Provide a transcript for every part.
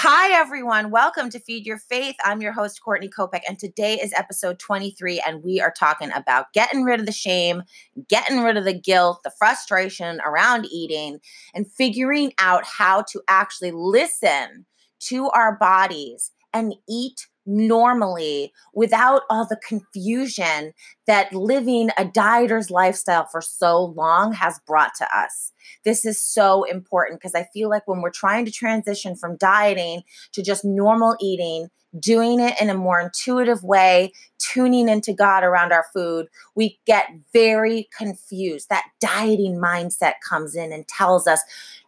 Hi, everyone. Welcome to Feed Your Faith. I'm your host, Courtney Kopek, and today is episode 23, and we are talking about getting rid of the shame, getting rid of the guilt, the frustration around eating, and figuring out how to actually listen to our bodies and eat normally without all the confusion that living a dieter's lifestyle for so long has brought to us. This is so important because I feel like when we're trying to transition from dieting to just normal eating, doing it in a more intuitive way, tuning into God around our food, we get very confused. That dieting mindset comes in and tells us,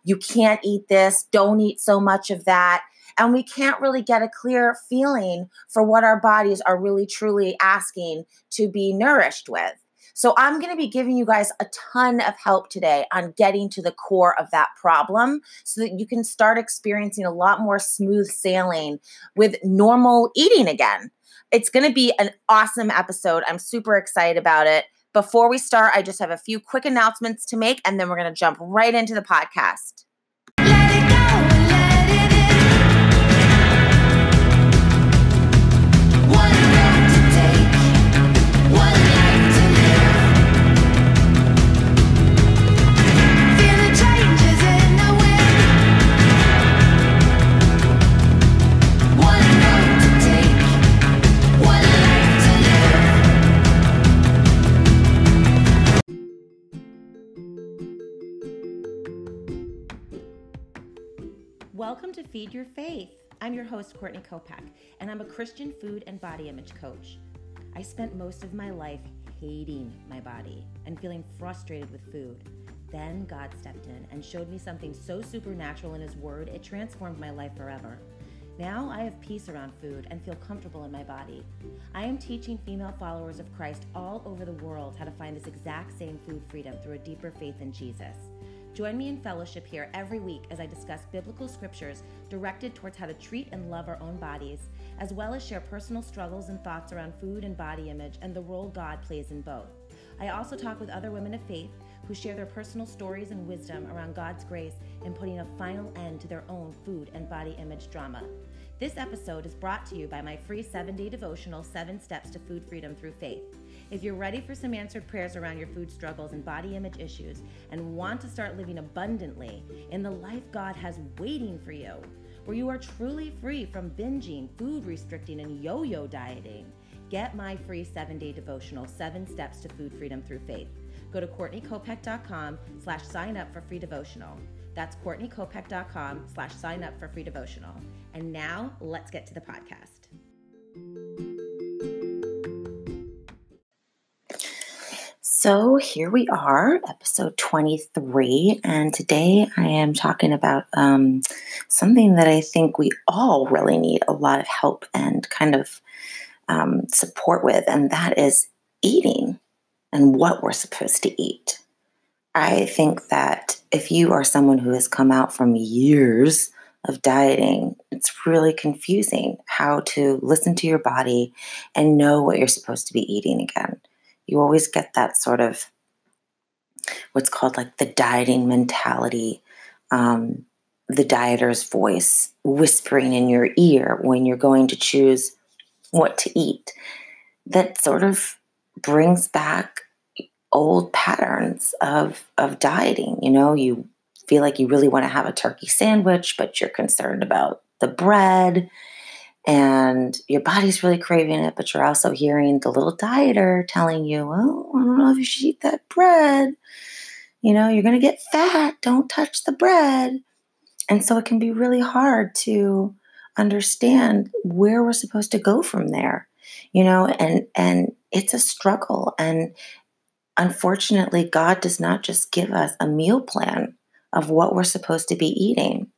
you can't eat this, don't eat so much of that and we can't really get a clear feeling for what our bodies are really truly asking to be nourished with. So, I'm going to be giving you guys a ton of help today on getting to the core of that problem so that you can start experiencing a lot more smooth sailing with normal eating again. It's going to be an awesome episode. I'm super excited about it. Before we start, I just have a few quick announcements to make, and then we're going to jump right into the podcast. Feed Your Faith. I'm your host, Courtney Kopek, and I'm a Christian food and body image coach. I spent most of my life hating my body and feeling frustrated with food. Then God stepped in and showed me something so supernatural in His Word, it transformed my life forever. Now I have peace around food and feel comfortable in my body. I am teaching female followers of Christ all over the world how to find this exact same food freedom through a deeper faith in Jesus. Join me in fellowship here every week as I discuss biblical scriptures directed towards how to treat and love our own bodies, as well as share personal struggles and thoughts around food and body image and the role God plays in both. I also talk with other women of faith who share their personal stories and wisdom around God's grace in putting a final end to their own food and body image drama. This episode is brought to you by my free seven day devotional, Seven Steps to Food Freedom Through Faith. If you're ready for some answered prayers around your food struggles and body image issues and want to start living abundantly in the life God has waiting for you, where you are truly free from binging, food restricting, and yo yo dieting, get my free seven day devotional, Seven Steps to Food Freedom Through Faith. Go to CourtneyKopek.com slash sign up for free devotional. That's CourtneyKopek.com slash sign up for free devotional. And now let's get to the podcast. So here we are, episode 23, and today I am talking about um, something that I think we all really need a lot of help and kind of um, support with, and that is eating and what we're supposed to eat. I think that if you are someone who has come out from years of dieting, it's really confusing how to listen to your body and know what you're supposed to be eating again you always get that sort of what's called like the dieting mentality, um, the dieter's voice whispering in your ear when you're going to choose what to eat. That sort of brings back old patterns of of dieting. You know, you feel like you really want to have a turkey sandwich, but you're concerned about the bread and your body's really craving it, but you're also hearing the little dieter telling you, well, I don't know if you should eat that bread. You know, you're going to get fat. Don't touch the bread. And so it can be really hard to understand where we're supposed to go from there. You know, and and it's a struggle and unfortunately God does not just give us a meal plan of what we're supposed to be eating.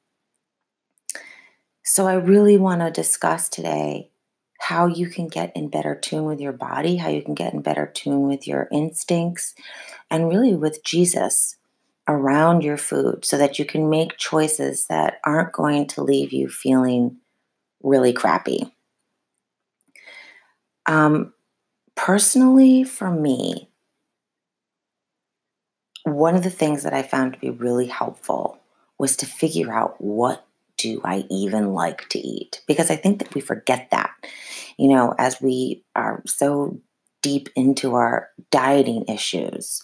So, I really want to discuss today how you can get in better tune with your body, how you can get in better tune with your instincts, and really with Jesus around your food so that you can make choices that aren't going to leave you feeling really crappy. Um, personally, for me, one of the things that I found to be really helpful was to figure out what do I even like to eat? Because I think that we forget that, you know, as we are so deep into our dieting issues.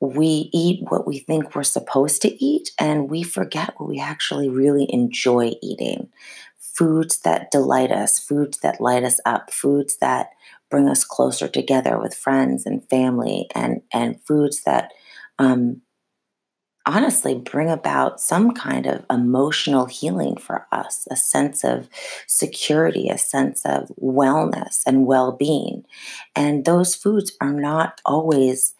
We eat what we think we're supposed to eat, and we forget what we actually really enjoy eating. Foods that delight us, foods that light us up, foods that bring us closer together with friends and family, and, and foods that um, honestly bring about some kind of emotional healing for us, a sense of security, a sense of wellness and well being. And those foods are not always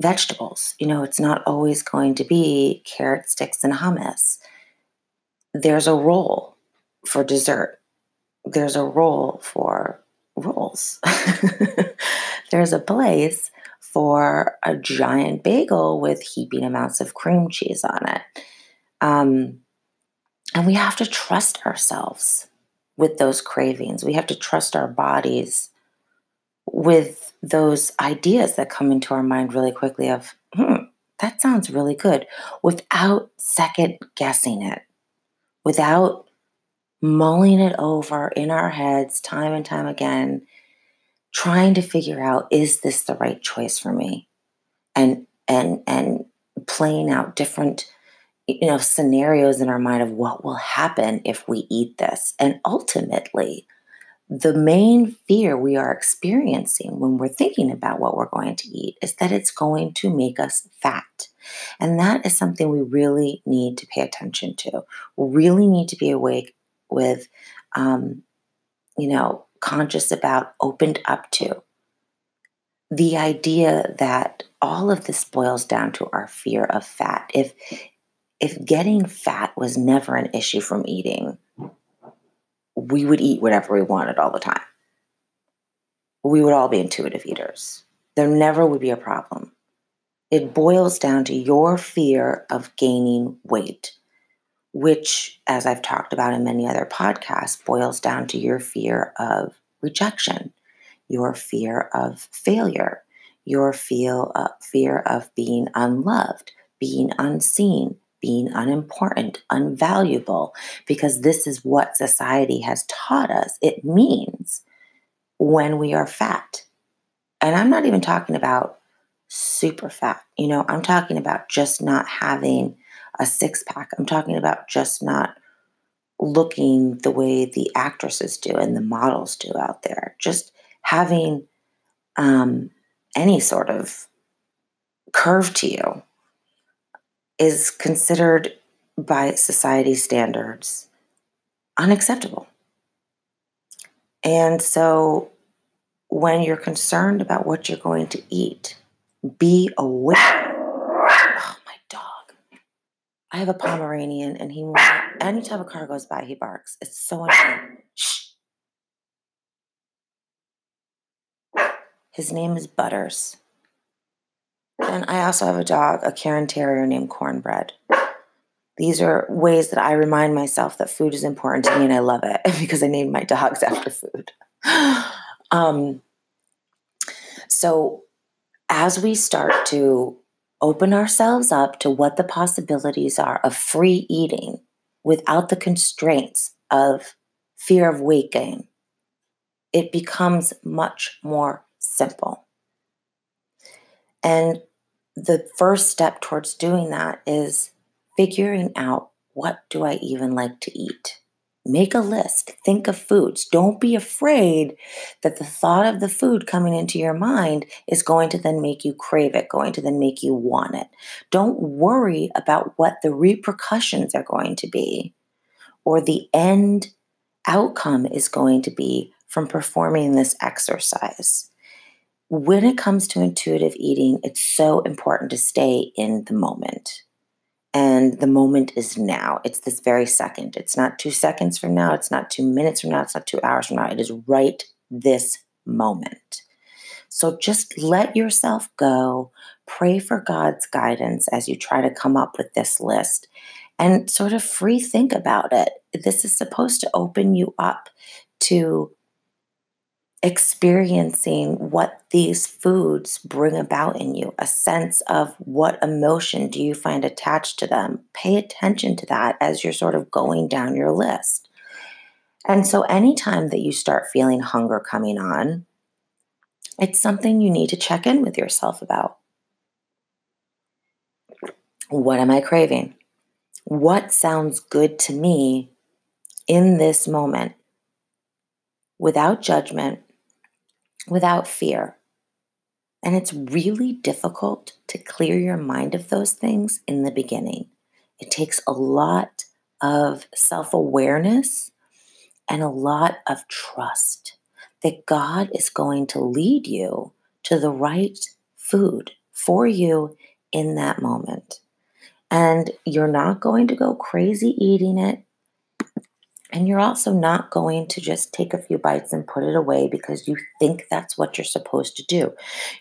vegetables. You know, it's not always going to be carrot sticks and hummus. There's a role for dessert, there's a role for rolls. there's a place for a giant bagel with heaping amounts of cream cheese on it. Um, and we have to trust ourselves with those cravings. We have to trust our bodies with those ideas that come into our mind really quickly of, hmm, that sounds really good, without second guessing it, without mulling it over in our heads time and time again trying to figure out is this the right choice for me and and and playing out different you know scenarios in our mind of what will happen if we eat this and ultimately the main fear we are experiencing when we're thinking about what we're going to eat is that it's going to make us fat. And that is something we really need to pay attention to. Really need to be awake with, um, you know, conscious about, opened up to. The idea that all of this boils down to our fear of fat. If if getting fat was never an issue from eating, we would eat whatever we wanted all the time. We would all be intuitive eaters. There never would be a problem. It boils down to your fear of gaining weight which, as I've talked about in many other podcasts, boils down to your fear of rejection, your fear of failure, your feel, uh, fear of being unloved, being unseen, being unimportant, unvaluable, because this is what society has taught us it means when we are fat. And I'm not even talking about super fat, you know, I'm talking about just not having a six pack. I'm talking about just not looking the way the actresses do and the models do out there. Just having um, any sort of curve to you is considered by society standards unacceptable. And so when you're concerned about what you're going to eat, be aware I have a Pomeranian, and he anytime a car goes by, he barks. It's so annoying. Shh. His name is Butters. And I also have a dog, a Cairn Terrier named Cornbread. These are ways that I remind myself that food is important to me and I love it because I named my dogs after food. Um, so, as we start to open ourselves up to what the possibilities are of free eating without the constraints of fear of weight gain, it becomes much more simple. And the first step towards doing that is figuring out what do I even like to eat? Make a list. Think of foods. Don't be afraid that the thought of the food coming into your mind is going to then make you crave it, going to then make you want it. Don't worry about what the repercussions are going to be or the end outcome is going to be from performing this exercise. When it comes to intuitive eating, it's so important to stay in the moment. And the moment is now. It's this very second. It's not two seconds from now. It's not two minutes from now. It's not two hours from now. It is right this moment. So just let yourself go. Pray for God's guidance as you try to come up with this list and sort of free think about it. This is supposed to open you up to experiencing what these foods bring about in you, a sense of what emotion do you find attached to them. Pay attention to that as you're sort of going down your list. And so, anytime that you start feeling hunger coming on, it's something you need to check in with yourself about. What am I craving? What sounds good to me in this moment? Without judgment, without fear. And it's really difficult to clear your mind of those things in the beginning. It takes a lot of self awareness and a lot of trust that God is going to lead you to the right food for you in that moment. And you're not going to go crazy eating it. And you're also not going to just take a few bites and put it away because you think that's what you're supposed to do.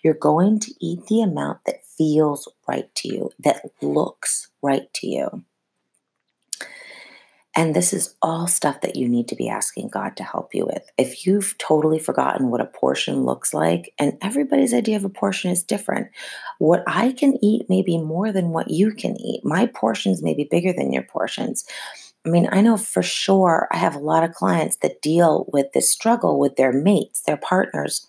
You're going to eat the amount that feels right to you, that looks right to you. And this is all stuff that you need to be asking God to help you with. If you've totally forgotten what a portion looks like, and everybody's idea of a portion is different, what I can eat may be more than what you can eat. My portions may be bigger than your portions. I mean, I know for sure I have a lot of clients that deal with this struggle with their mates, their partners.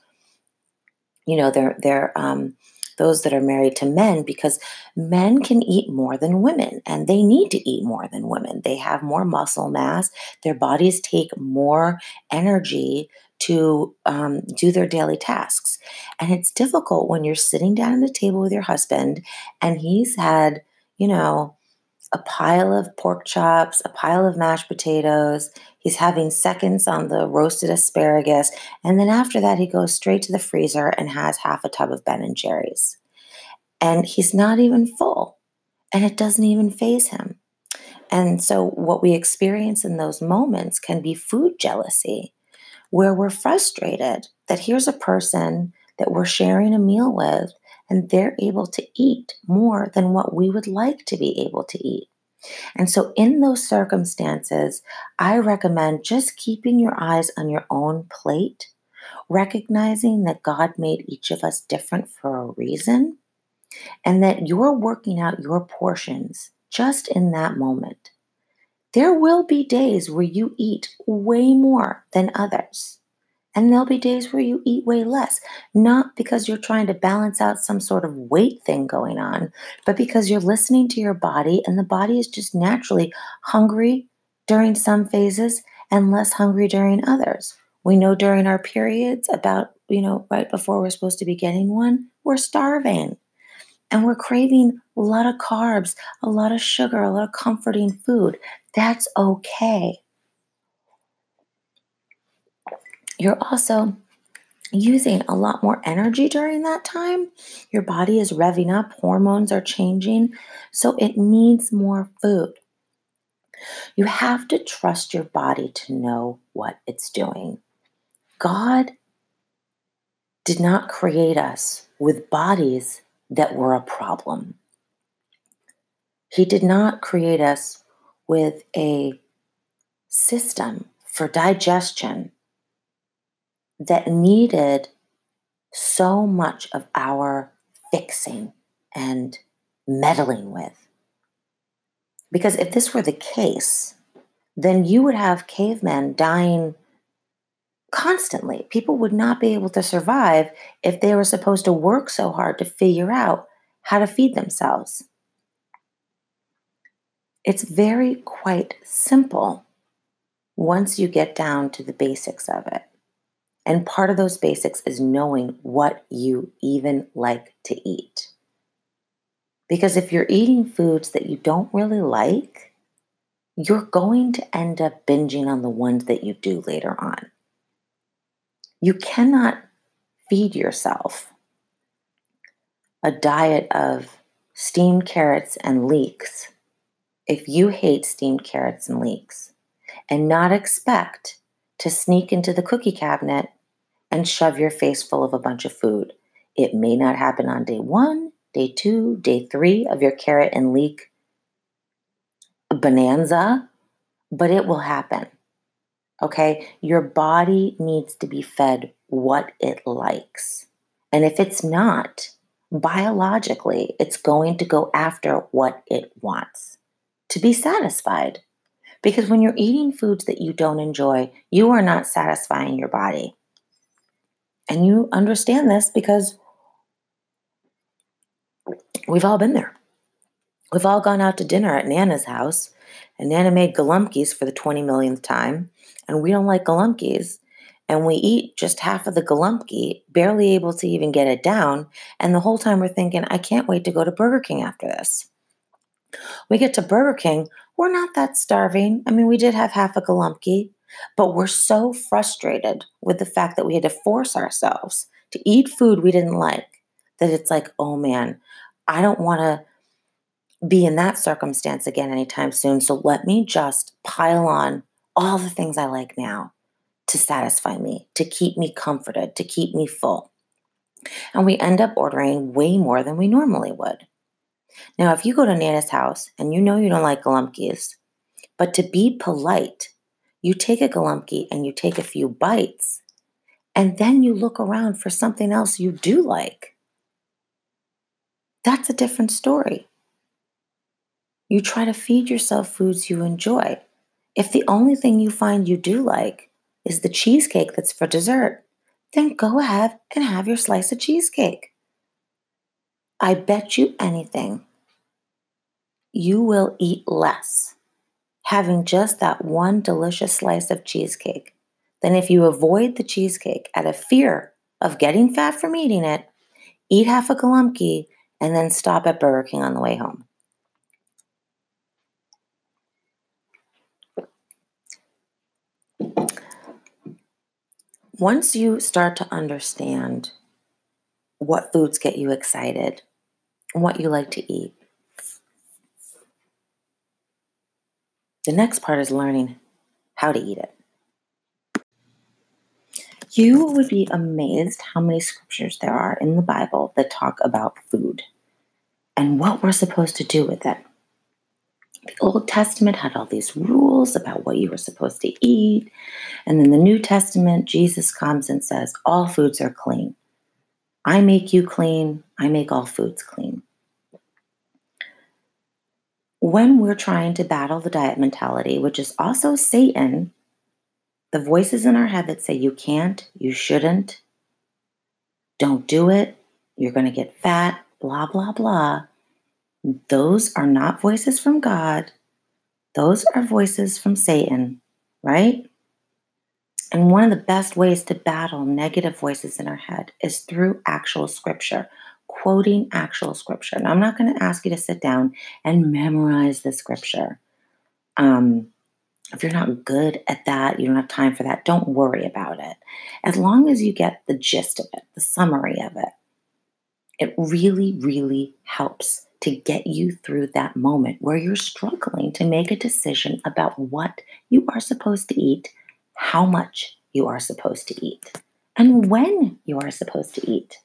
You know, their their um, those that are married to men because men can eat more than women and they need to eat more than women. They have more muscle mass, their bodies take more energy to um, do their daily tasks. And it's difficult when you're sitting down at a table with your husband and he's had, you know, a pile of pork chops, a pile of mashed potatoes. He's having seconds on the roasted asparagus. And then after that, he goes straight to the freezer and has half a tub of Ben and Jerry's. And he's not even full. And it doesn't even faze him. And so, what we experience in those moments can be food jealousy, where we're frustrated that here's a person that we're sharing a meal with and they're able to eat more than what we would like to be able to eat. And so, in those circumstances, I recommend just keeping your eyes on your own plate, recognizing that God made each of us different for a reason, and that you're working out your portions just in that moment. There will be days where you eat way more than others. And there'll be days where you eat way less, not because you're trying to balance out some sort of weight thing going on, but because you're listening to your body and the body is just naturally hungry during some phases and less hungry during others. We know during our periods, about, you know, right before we're supposed to be getting one, we're starving. And we're craving a lot of carbs, a lot of sugar, a lot of comforting food. That's okay you're also using a lot more energy during that time. Your body is revving up, hormones are changing, so it needs more food. You have to trust your body to know what it's doing. God did not create us with bodies that were a problem. He did not create us with a system for digestion that needed so much of our fixing and meddling with. Because if this were the case, then you would have cavemen dying constantly. People would not be able to survive if they were supposed to work so hard to figure out how to feed themselves. It's very quite simple once you get down to the basics of it. And part of those basics is knowing what you even like to eat. Because if you're eating foods that you don't really like, you're going to end up binging on the ones that you do later on. You cannot feed yourself a diet of steamed carrots and leeks if you hate steamed carrots and leeks and not expect to sneak into the cookie cabinet and shove your face full of a bunch of food. It may not happen on day one, day two, day three of your carrot and leek bonanza, but it will happen. Okay, your body needs to be fed what it likes. And if it's not, biologically, it's going to go after what it wants to be satisfied. Because when you're eating foods that you don't enjoy, you are not satisfying your body. And you understand this because we've all been there. We've all gone out to dinner at Nana's house, and Nana made galumpkies for the 20 millionth time, and we don't like galumpkies. And we eat just half of the galumpki, barely able to even get it down. And the whole time we're thinking, I can't wait to go to Burger King after this. We get to Burger King, we're not that starving. I mean, we did have half a galumpki, but we're so frustrated with the fact that we had to force ourselves to eat food we didn't like that it's like, oh man, I don't want to be in that circumstance again anytime soon. So let me just pile on all the things I like now to satisfy me, to keep me comforted, to keep me full. And we end up ordering way more than we normally would. Now, if you go to Nana's house and you know you don't like galumpkies, but to be polite, you take a galumpki and you take a few bites, and then you look around for something else you do like. That's a different story. You try to feed yourself foods you enjoy. If the only thing you find you do like is the cheesecake that's for dessert, then go ahead and have your slice of cheesecake. I bet you anything you will eat less having just that one delicious slice of cheesecake than if you avoid the cheesecake out of fear of getting fat from eating it, eat half a galumpki, and then stop at Burger King on the way home. Once you start to understand what foods get you excited, what you like to eat, the next part is learning how to eat it. You would be amazed how many scriptures there are in the Bible that talk about food and what we're supposed to do with it. The Old Testament had all these rules about what you were supposed to eat. And then the New Testament, Jesus comes and says, All foods are clean. I make you clean. I make all foods clean. When we're trying to battle the diet mentality, which is also Satan, the voices in our head that say you can't, you shouldn't, don't do it, you're going to get fat, blah, blah, blah, those are not voices from God. Those are voices from Satan, right? And one of the best ways to battle negative voices in our head is through actual scripture, quoting actual scripture. Now, I'm not going to ask you to sit down and memorize the scripture. Um, if you're not good at that, you don't have time for that, don't worry about it. As long as you get the gist of it, the summary of it, it really, really helps to get you through that moment where you're struggling to make a decision about what you are supposed to eat, how much you are supposed to eat, and when you are supposed to eat.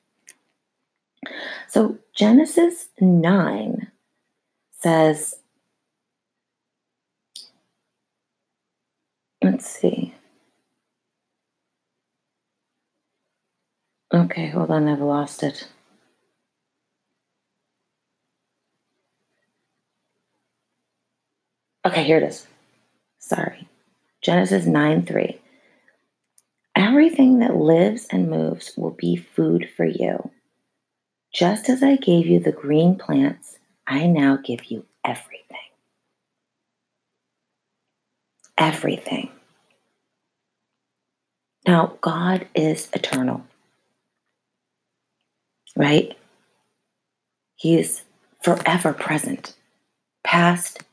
So, Genesis 9 says, let's see. Okay, hold on, I've lost it. Okay, here it is. Sorry. Genesis 9 3. Everything that lives and moves will be food for you. Just as I gave you the green plants, I now give you everything. Everything. Now, God is eternal, right? He is forever present, past,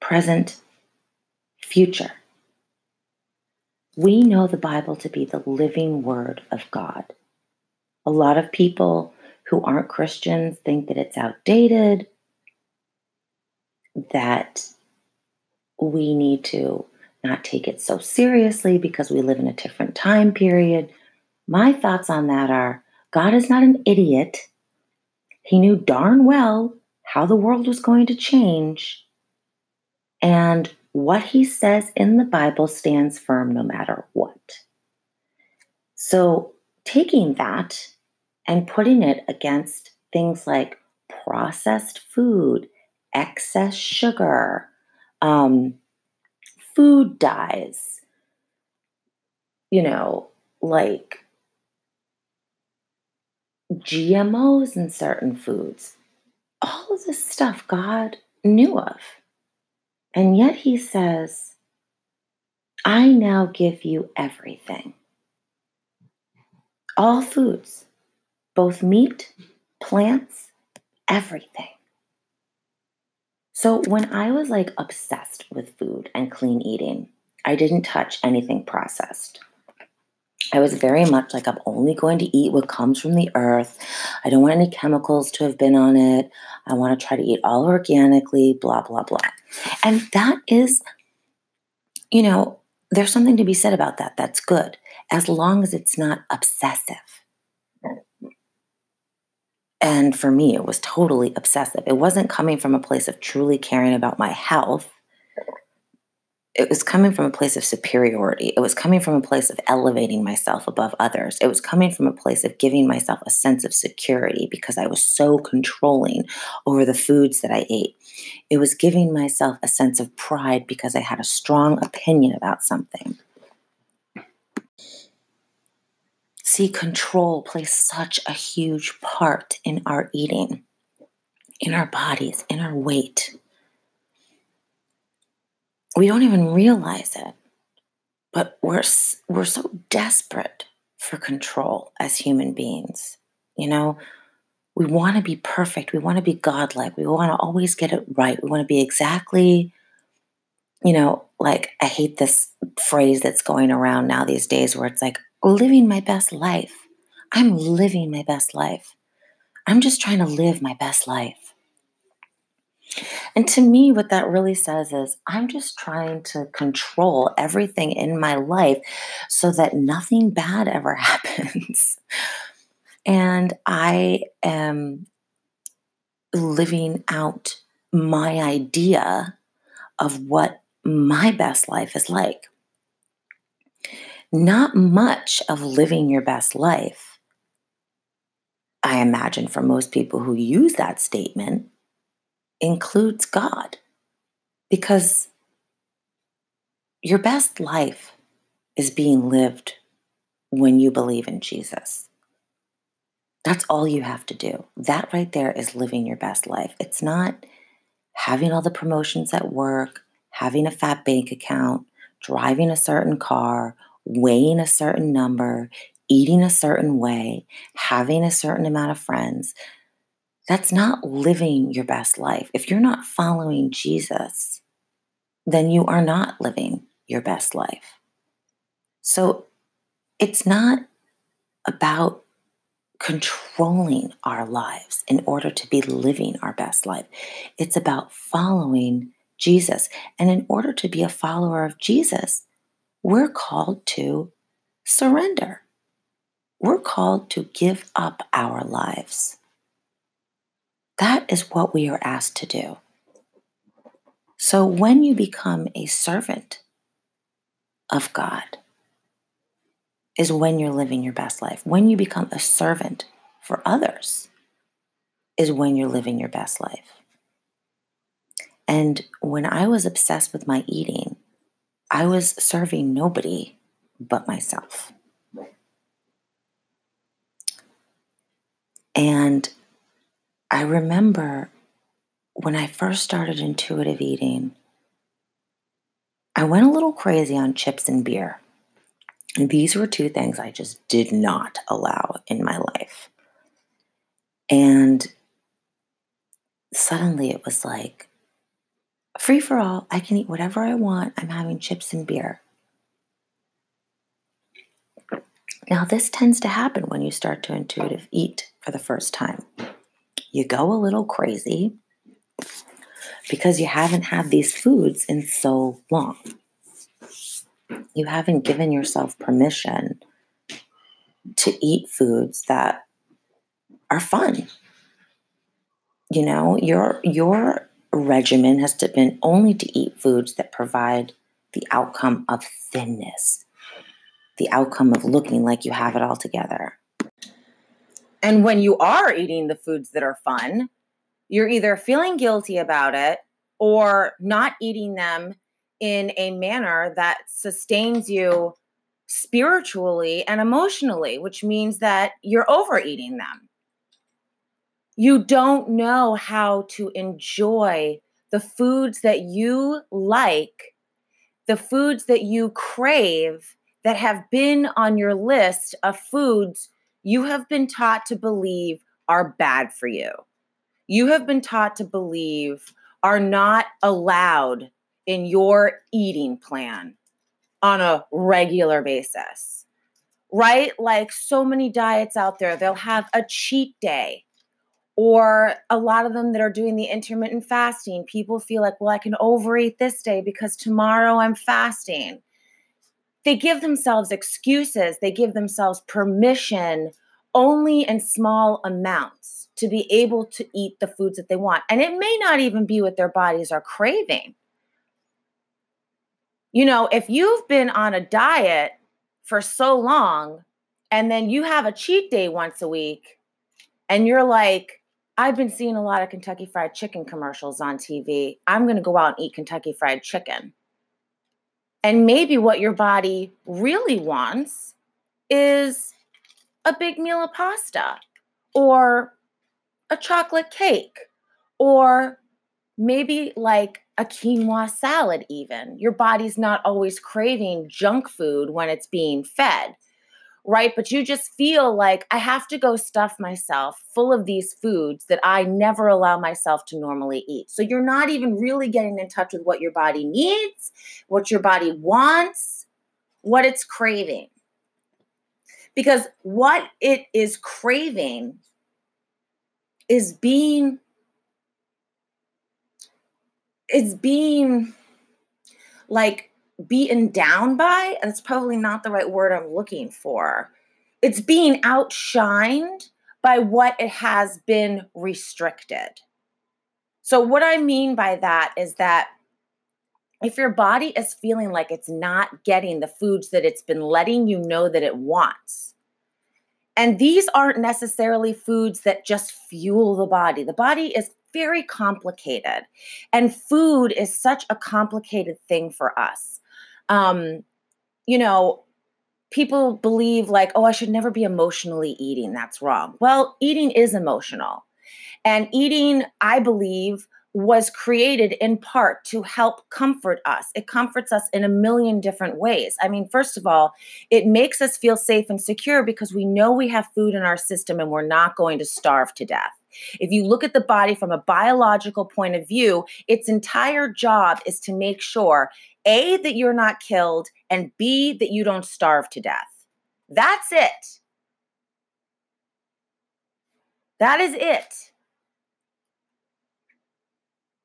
present, future. We know the Bible to be the living word of God. A lot of people who aren't Christians think that it's outdated, that we need to not take it so seriously because we live in a different time period. My thoughts on that are God is not an idiot. He knew darn well how the world was going to change and what he says in the Bible stands firm no matter what. So, taking that and putting it against things like processed food, excess sugar, um, food dyes, you know, like GMOs in certain foods. All of this stuff God knew of. And yet he says, I now give you everything. All foods, both meat, plants, everything. So when I was like obsessed with food and clean eating, I didn't touch anything processed. I was very much like, I'm only going to eat what comes from the earth. I don't want any chemicals to have been on it. I want to try to eat all organically, blah, blah, blah. And that is, you know, there's something to be said about that. That's good, as long as it's not obsessive. And for me, it was totally obsessive. It wasn't coming from a place of truly caring about my health it was coming from a place of superiority. It was coming from a place of elevating myself above others. It was coming from a place of giving myself a sense of security because I was so controlling over the foods that I ate. It was giving myself a sense of pride because I had a strong opinion about something. See, control plays such a huge part in our eating, in our bodies, in our weight we don't even realize it. But we're, we're so desperate for control as human beings. You know, we want to be perfect. We want to be godlike. We want to always get it right. We want to be exactly, you know, like I hate this phrase that's going around now these days where it's like living my best life. I'm living my best life. I'm just trying to live my best life. And to me, what that really says is I'm just trying to control everything in my life so that nothing bad ever happens. and I am living out my idea of what my best life is like. Not much of living your best life, I imagine, for most people who use that statement includes God because your best life is being lived when you believe in Jesus. That's all you have to do. That right there is living your best life. It's not having all the promotions at work, having a fat bank account, driving a certain car, weighing a certain number, eating a certain way, having a certain amount of friends. That's not living your best life. If you're not following Jesus, then you are not living your best life. So it's not about controlling our lives in order to be living our best life. It's about following Jesus. And in order to be a follower of Jesus, we're called to surrender. We're called to give up our lives. That is what we are asked to do. So when you become a servant of God, is when you're living your best life. When you become a servant for others, is when you're living your best life. And when I was obsessed with my eating, I was serving nobody but myself. And I remember when I first started intuitive eating, I went a little crazy on chips and beer. And these were two things I just did not allow in my life. And suddenly it was like, free for all. I can eat whatever I want. I'm having chips and beer. Now, this tends to happen when you start to intuitive eat for the first time you go a little crazy because you haven't had these foods in so long. You haven't given yourself permission to eat foods that are fun. You know, your your regimen has been only to eat foods that provide the outcome of thinness, the outcome of looking like you have it all together. And when you are eating the foods that are fun, you're either feeling guilty about it or not eating them in a manner that sustains you spiritually and emotionally, which means that you're overeating them. You don't know how to enjoy the foods that you like, the foods that you crave that have been on your list of foods you have been taught to believe are bad for you. You have been taught to believe are not allowed in your eating plan on a regular basis, right? Like so many diets out there, they'll have a cheat day. Or a lot of them that are doing the intermittent fasting, people feel like, well, I can overeat this day because tomorrow I'm fasting. They give themselves excuses, they give themselves permission only in small amounts to be able to eat the foods that they want. And it may not even be what their bodies are craving. You know, if you've been on a diet for so long and then you have a cheat day once a week and you're like, I've been seeing a lot of Kentucky Fried Chicken commercials on TV. I'm going to go out and eat Kentucky Fried Chicken. And maybe what your body really wants is a big meal of pasta or a chocolate cake or maybe like a quinoa salad, even. Your body's not always craving junk food when it's being fed, right? But you just feel like I have to go stuff myself full of these foods that I never allow myself to normally eat. So you're not even really getting in touch with what your body needs, what your body wants, what it's craving. Because what it is craving is being is being like beaten down by, and it's probably not the right word I'm looking for. It's being outshined by what it has been restricted. So, what I mean by that is that if your body is feeling like it's not getting the foods that it's been letting you know that it wants, and these aren't necessarily foods that just fuel the body. The body is very complicated. And food is such a complicated thing for us. Um, you know, people believe like, oh, I should never be emotionally eating. That's wrong. Well, eating is emotional. And eating, I believe, was created in part to help comfort us. It comforts us in a million different ways. I mean, first of all, it makes us feel safe and secure because we know we have food in our system and we're not going to starve to death. If you look at the body from a biological point of view, its entire job is to make sure A, that you're not killed, and B, that you don't starve to death. That's it. That is it.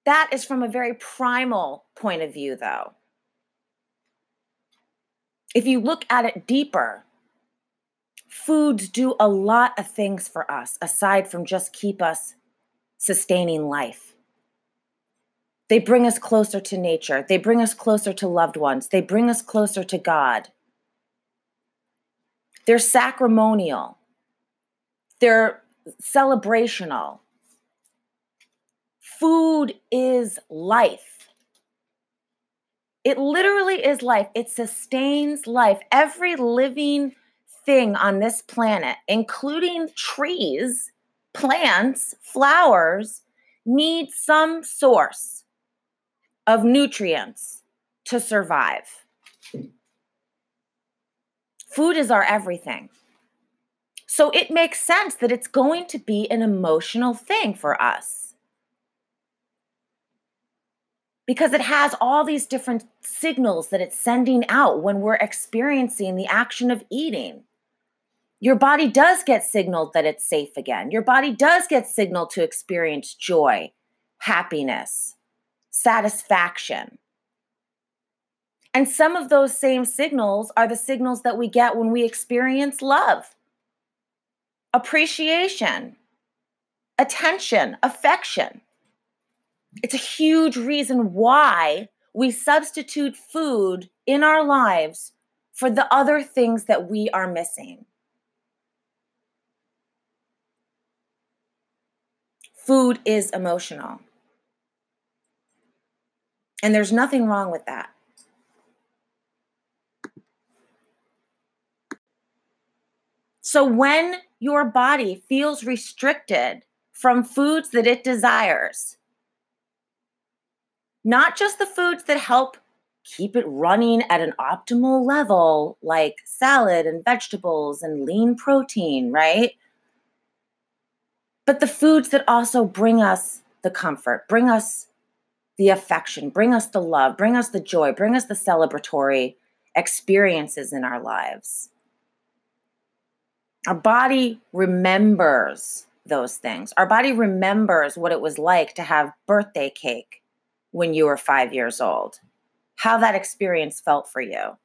That is from a very primal point of view, though. If you look at it deeper, foods do a lot of things for us aside from just keep us sustaining life. They bring us closer to nature. They bring us closer to loved ones. They bring us closer to God. They're sacramental. They're celebrational. Food is life. It literally is life. It sustains life. Every living thing on this planet, including trees, plants, flowers, need some source of nutrients to survive. Food is our everything. So it makes sense that it's going to be an emotional thing for us. Because it has all these different signals that it's sending out when we're experiencing the action of eating your body does get signaled that it's safe again. Your body does get signaled to experience joy, happiness, satisfaction. And some of those same signals are the signals that we get when we experience love, appreciation, attention, affection. It's a huge reason why we substitute food in our lives for the other things that we are missing. Food is emotional. And there's nothing wrong with that. So when your body feels restricted from foods that it desires, not just the foods that help keep it running at an optimal level, like salad and vegetables and lean protein, right? But the foods that also bring us the comfort, bring us the affection, bring us the love, bring us the joy, bring us the celebratory experiences in our lives. Our body remembers those things. Our body remembers what it was like to have birthday cake when you were five years old, how that experience felt for you.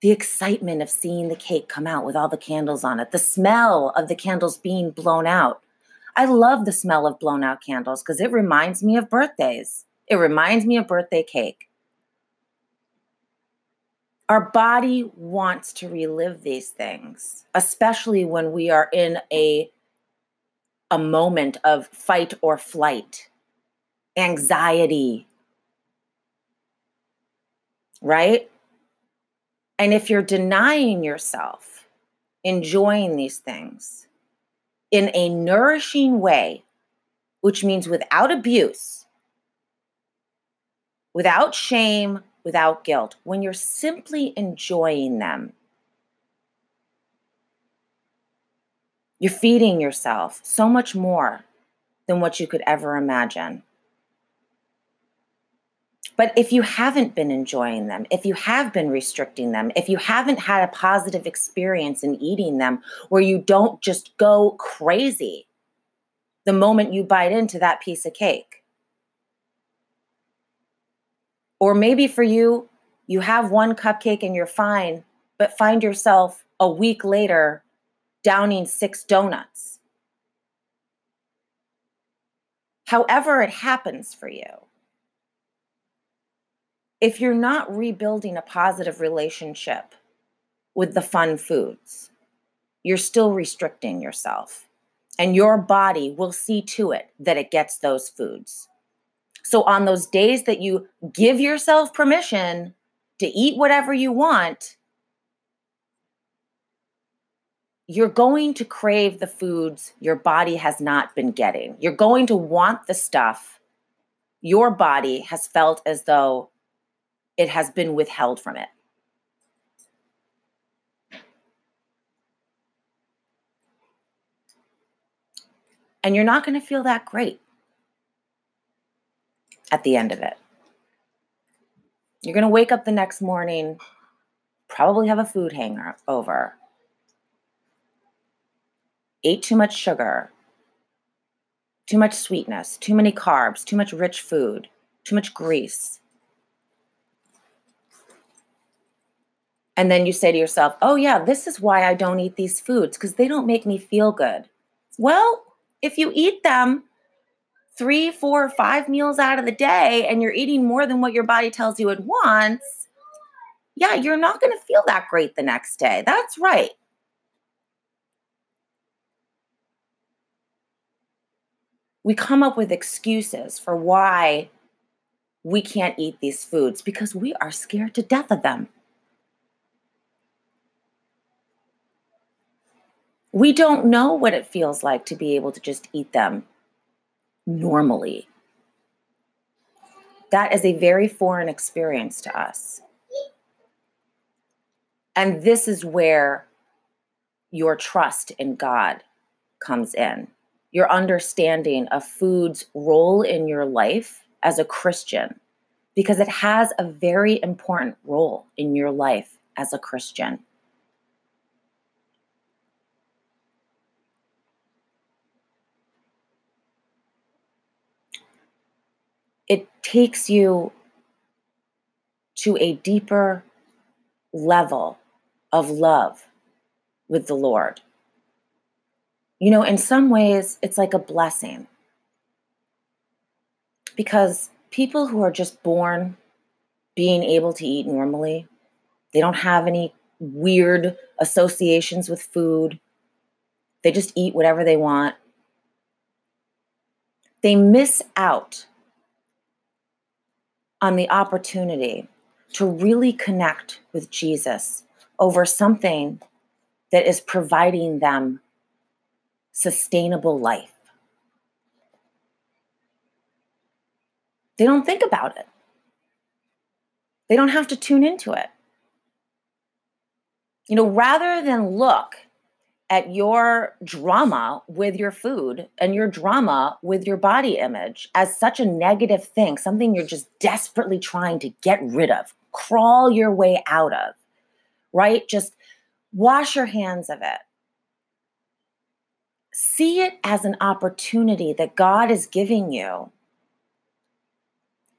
The excitement of seeing the cake come out with all the candles on it, the smell of the candles being blown out. I love the smell of blown out candles because it reminds me of birthdays. It reminds me of birthday cake. Our body wants to relive these things, especially when we are in a, a moment of fight or flight anxiety. Right? And if you're denying yourself enjoying these things in a nourishing way, which means without abuse, without shame, without guilt, when you're simply enjoying them, you're feeding yourself so much more than what you could ever imagine. But if you haven't been enjoying them, if you have been restricting them, if you haven't had a positive experience in eating them where you don't just go crazy the moment you bite into that piece of cake, or maybe for you, you have one cupcake and you're fine, but find yourself a week later downing six donuts. However, it happens for you if you're not rebuilding a positive relationship with the fun foods, you're still restricting yourself. And your body will see to it that it gets those foods. So, on those days that you give yourself permission to eat whatever you want, you're going to crave the foods your body has not been getting. You're going to want the stuff your body has felt as though it has been withheld from it. And you're not going to feel that great at the end of it. You're going to wake up the next morning, probably have a food hangover, ate too much sugar, too much sweetness, too many carbs, too much rich food, too much grease. And then you say to yourself, oh, yeah, this is why I don't eat these foods because they don't make me feel good. Well, if you eat them three, four, five meals out of the day and you're eating more than what your body tells you it wants, yeah, you're not going to feel that great the next day. That's right. We come up with excuses for why we can't eat these foods because we are scared to death of them. We don't know what it feels like to be able to just eat them normally. That is a very foreign experience to us. And this is where your trust in God comes in. Your understanding of food's role in your life as a Christian, because it has a very important role in your life as a Christian. it takes you to a deeper level of love with the Lord. You know, in some ways, it's like a blessing. Because people who are just born being able to eat normally, they don't have any weird associations with food. They just eat whatever they want. They miss out on the opportunity to really connect with Jesus over something that is providing them sustainable life. They don't think about it. They don't have to tune into it. You know, rather than look at your drama with your food and your drama with your body image as such a negative thing, something you're just desperately trying to get rid of, crawl your way out of, right? Just wash your hands of it. See it as an opportunity that God is giving you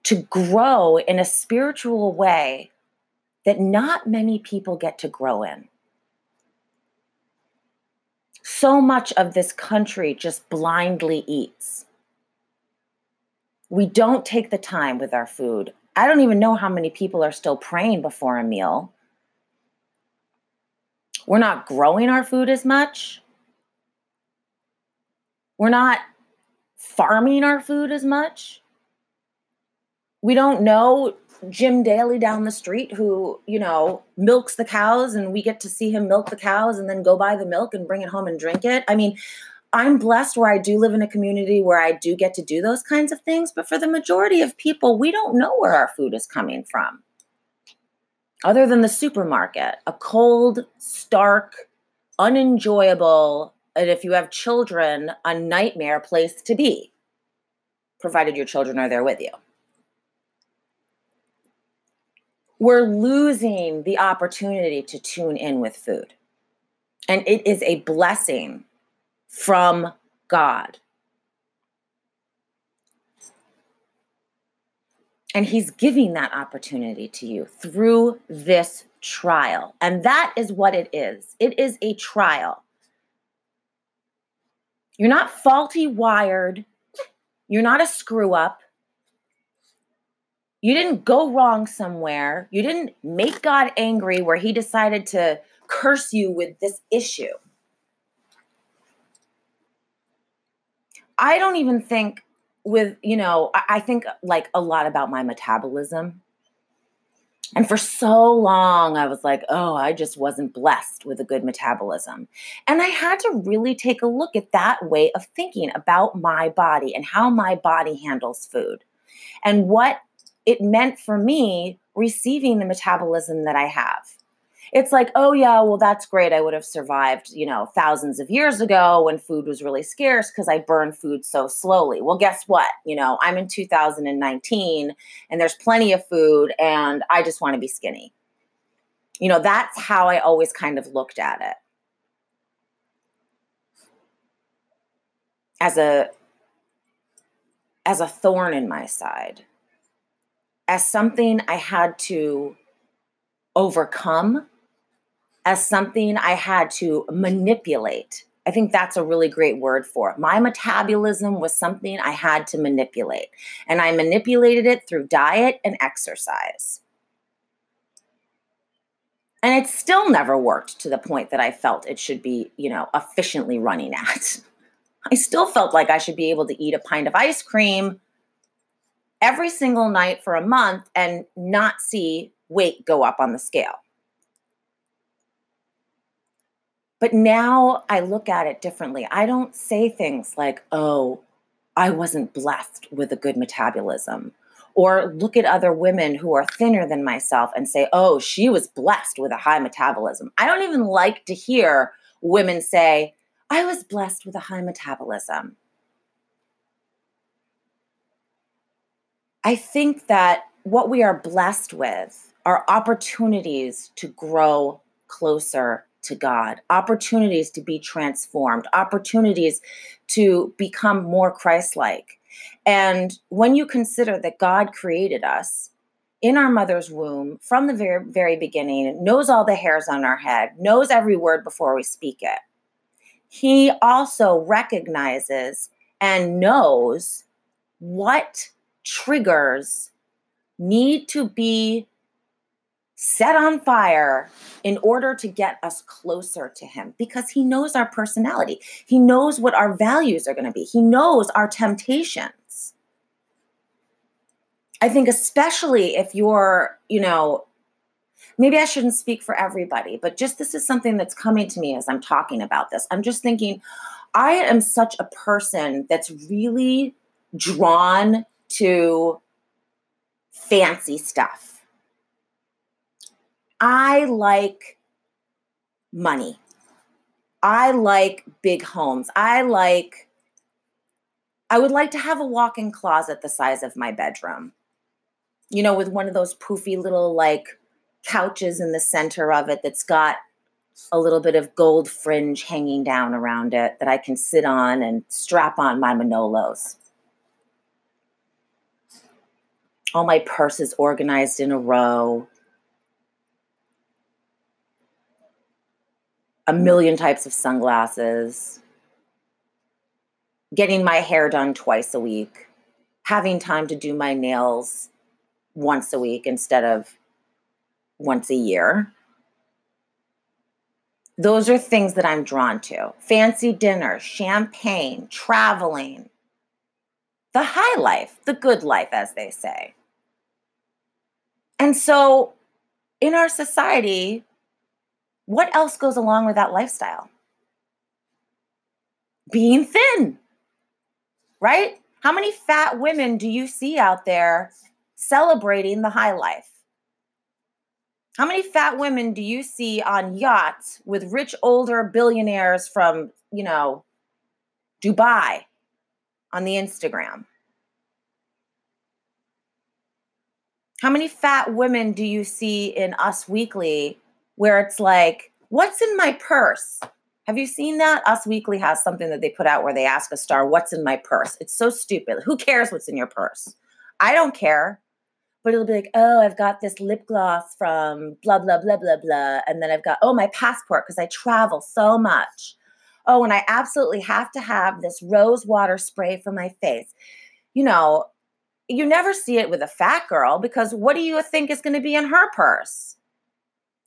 to grow in a spiritual way that not many people get to grow in so much of this country just blindly eats. We don't take the time with our food. I don't even know how many people are still praying before a meal. We're not growing our food as much. We're not farming our food as much. We don't know Jim Daly down the street who, you know, milks the cows and we get to see him milk the cows and then go buy the milk and bring it home and drink it. I mean, I'm blessed where I do live in a community where I do get to do those kinds of things, but for the majority of people, we don't know where our food is coming from. Other than the supermarket, a cold, stark, unenjoyable, and if you have children, a nightmare place to be, provided your children are there with you. We're losing the opportunity to tune in with food. And it is a blessing from God. And He's giving that opportunity to you through this trial. And that is what it is it is a trial. You're not faulty wired, you're not a screw up. You didn't go wrong somewhere. You didn't make God angry where he decided to curse you with this issue. I don't even think with, you know, I, think like a lot about my metabolism. And for so long, I was like, oh, I just wasn't blessed with a good metabolism. And I had to really take a look at that way of thinking about my body and how my body handles food and what it meant for me receiving the metabolism that I have. It's like, oh, yeah, well, that's great. I would have survived, you know, thousands of years ago when food was really scarce because I burned food so slowly. Well, guess what? You know, I'm in 2019 and there's plenty of food and I just want to be skinny. You know, that's how I always kind of looked at it. As a as a thorn in my side as something I had to overcome, as something I had to manipulate. I think that's a really great word for it. My metabolism was something I had to manipulate, and I manipulated it through diet and exercise. And it still never worked to the point that I felt it should be, you know, efficiently running at. I still felt like I should be able to eat a pint of ice cream every single night for a month and not see weight go up on the scale. But now I look at it differently. I don't say things like, oh, I wasn't blessed with a good metabolism. Or look at other women who are thinner than myself and say, oh, she was blessed with a high metabolism. I don't even like to hear women say, I was blessed with a high metabolism. I think that what we are blessed with are opportunities to grow closer to God, opportunities to be transformed, opportunities to become more Christ like. And when you consider that God created us in our mother's womb from the very, very beginning, knows all the hairs on our head, knows every word before we speak it, He also recognizes and knows what triggers need to be set on fire in order to get us closer to him because he knows our personality. He knows what our values are going to be. He knows our temptations. I think especially if you're, you know, maybe I shouldn't speak for everybody, but just this is something that's coming to me as I'm talking about this. I'm just thinking I am such a person that's really drawn to fancy stuff I like money. I like big homes. I like, I would like to have a walk in closet the size of my bedroom, you know, with one of those poofy little like couches in the center of it that's got a little bit of gold fringe hanging down around it that I can sit on and strap on my Manolos. All my purses organized in a row. a hmm. million types of sunglasses, getting my hair done twice a week, having time to do my nails once a week instead of once a year. Those are things that I'm drawn to. Fancy dinners, champagne, traveling, the high life, the good life, as they say. And so in our society, what else goes along with that lifestyle? Being thin, right? How many fat women do you see out there celebrating the high life? How many fat women do you see on yachts with rich older billionaires from, you know, Dubai on the Instagram? How many fat women do you see in Us Weekly where it's like, what's in my purse? Have you seen that? Us Weekly has something that they put out where they ask a star, what's in my purse? It's so stupid. Who cares what's in your purse? I don't care. But it'll be like, oh, I've got this lip gloss from blah, blah, blah, blah, blah. And then I've got, oh, my passport because I travel so much. Oh, and I absolutely have to have this rose water spray for my face. You know, you never see it with a fat girl because what do you think is going to be in her purse?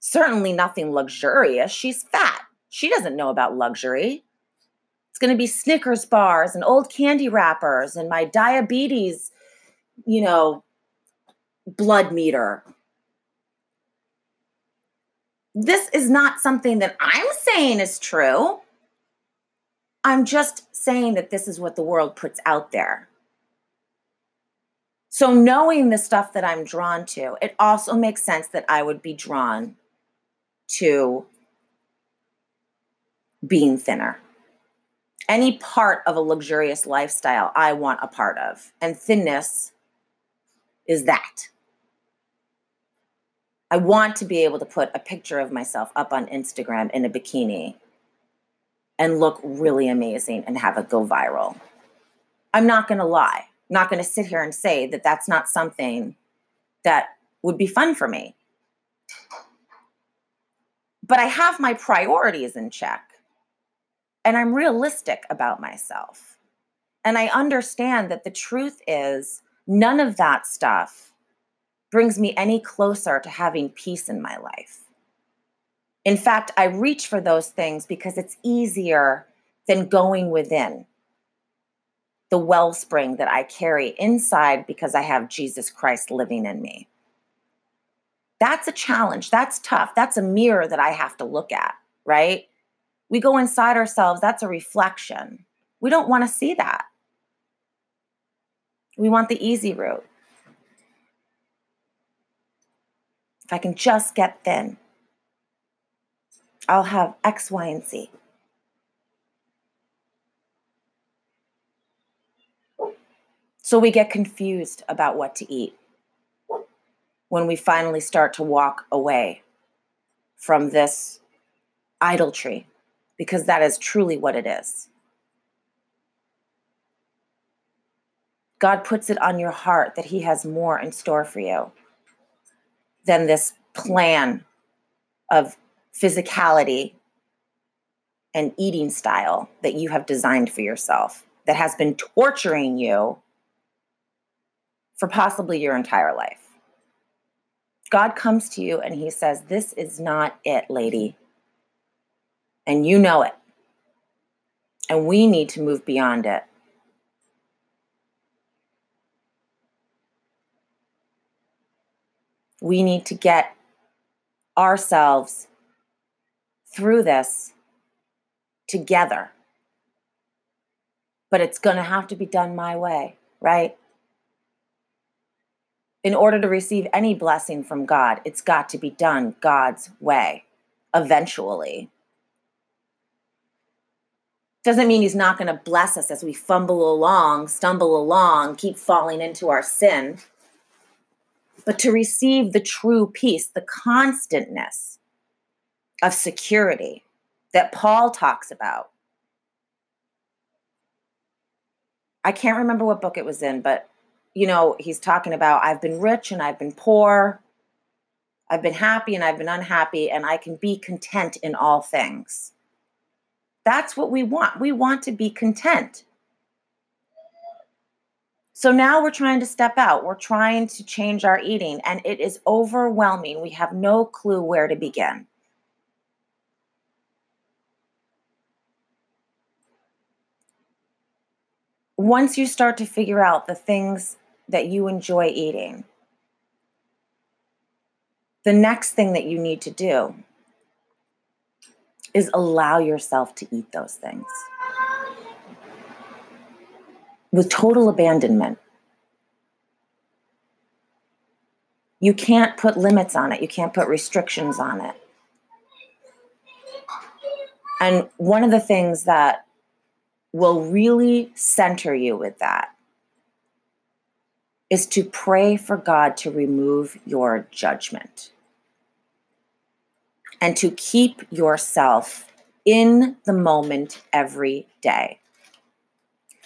certainly nothing luxurious. She's fat. She doesn't know about luxury. It's going to be Snickers bars and old candy wrappers and my diabetes, you know, blood meter. This is not something that I'm saying is true. I'm just saying that this is what the world puts out there. So, knowing the stuff that I'm drawn to, it also makes sense that I would be drawn to being thinner. Any part of a luxurious lifestyle, I want a part of. And thinness is that. I want to be able to put a picture of myself up on Instagram in a bikini and look really amazing and have it go viral. I'm not going to lie. Not going to sit here and say that that's not something that would be fun for me but I have my priorities in check and I'm realistic about myself. And I understand that the truth is, none of that stuff brings me any closer to having peace in my life. In fact, I reach for those things because it's easier than going within the wellspring that I carry inside because I have Jesus Christ living in me. That's a challenge. That's tough. That's a mirror that I have to look at, right? We go inside ourselves, that's a reflection. We don't want to see that. We want the easy route. If I can just get thin, I'll have X, Y, and Z. So we get confused about what to eat when we finally start to walk away from this idolatry, because that is truly what it is. God puts it on your heart that He has more in store for you than this plan of physicality and eating style that you have designed for yourself that has been torturing you for possibly your entire life. God comes to you and he says, This is not it, lady. And you know it. And we need to move beyond it. We need to get ourselves through this together. But it's going to have to be done my way, right? In order to receive any blessing from God, it's got to be done God's way eventually. Doesn't mean He's not going to bless us as we fumble along, stumble along, keep falling into our sin. But to receive the true peace, the constantness of security that Paul talks about. I can't remember what book it was in, but you know, he's talking about I've been rich and I've been poor. I've been happy and I've been unhappy, and I can be content in all things. That's what we want. We want to be content. So now we're trying to step out. We're trying to change our eating, and it is overwhelming. We have no clue where to begin. Once you start to figure out the things that you enjoy eating. The next thing that you need to do is allow yourself to eat those things with total abandonment. You can't put limits on it, you can't put restrictions on it. And one of the things that will really center you with that is to pray for God to remove your judgment and to keep yourself in the moment every day.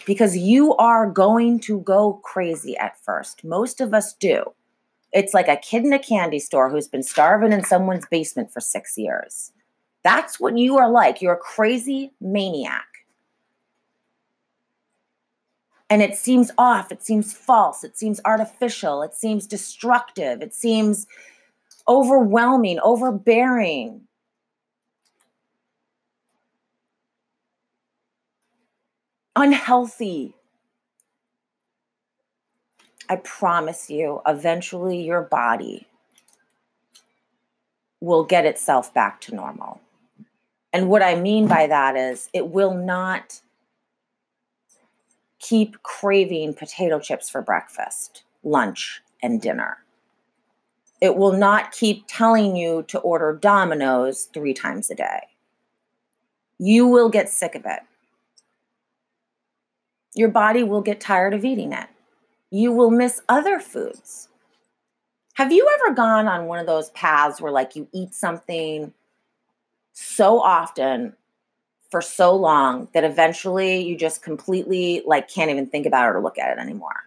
Because you are going to go crazy at first. Most of us do. It's like a kid in a candy store who's been starving in someone's basement for six years. That's what you are like. You're a crazy maniac and it seems off, it seems false, it seems artificial, it seems destructive, it seems overwhelming, overbearing. Unhealthy. I promise you, eventually your body will get itself back to normal. And what I mean by that is it will not keep craving potato chips for breakfast, lunch, and dinner. It will not keep telling you to order Domino's three times a day. You will get sick of it. Your body will get tired of eating it. You will miss other foods. Have you ever gone on one of those paths where, like, you eat something so often for so long that eventually you just completely like can't even think about it or look at it anymore.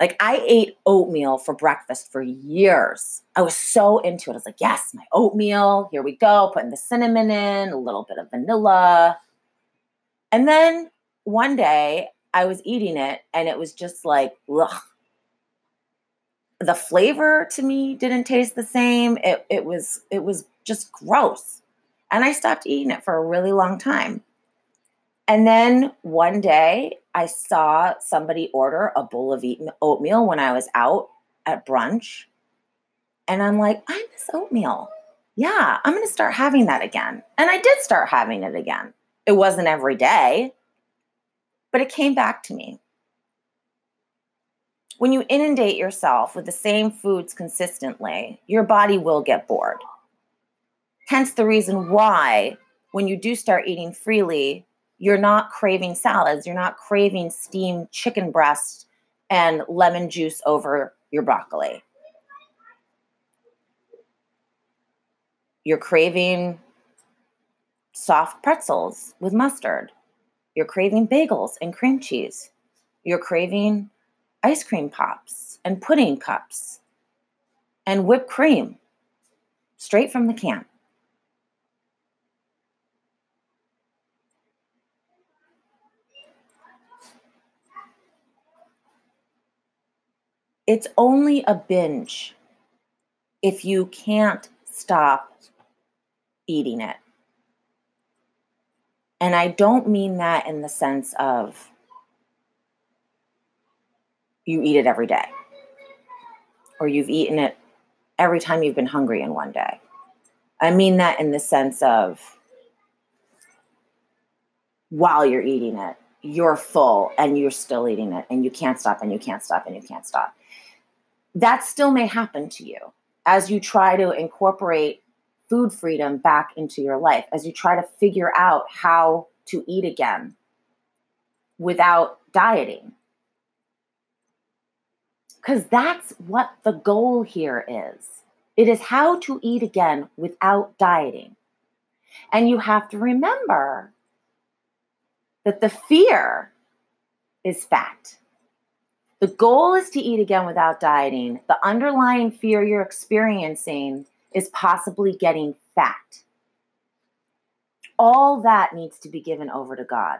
Like I ate oatmeal for breakfast for years. I was so into it. I was like, yes, my oatmeal. Here we go. Putting the cinnamon in, a little bit of vanilla. And then one day I was eating it and it was just like, ugh. The flavor to me didn't taste the same. It, it was it was just gross. And I stopped eating it for a really long time. And then one day I saw somebody order a bowl of oatmeal when I was out at brunch. And I'm like, I miss oatmeal. Yeah, I'm going to start having that again. And I did start having it again. It wasn't every day, but it came back to me. When you inundate yourself with the same foods consistently, your body will get bored. Hence the reason why when you do start eating freely, you're not craving salads, you're not craving steamed chicken breast and lemon juice over your broccoli. You're craving soft pretzels with mustard. You're craving bagels and cream cheese. You're craving ice cream pops and pudding cups and whipped cream straight from the can. It's only a binge if you can't stop eating it. And I don't mean that in the sense of you eat it every day or you've eaten it every time you've been hungry in one day. I mean that in the sense of while you're eating it, you're full and you're still eating it and you can't stop and you can't stop and you can't stop. That still may happen to you as you try to incorporate food freedom back into your life, as you try to figure out how to eat again without dieting. Because that's what the goal here is. It is how to eat again without dieting. And you have to remember that the fear is fat. The goal is to eat again without dieting. The underlying fear you're experiencing is possibly getting fat. All that needs to be given over to God.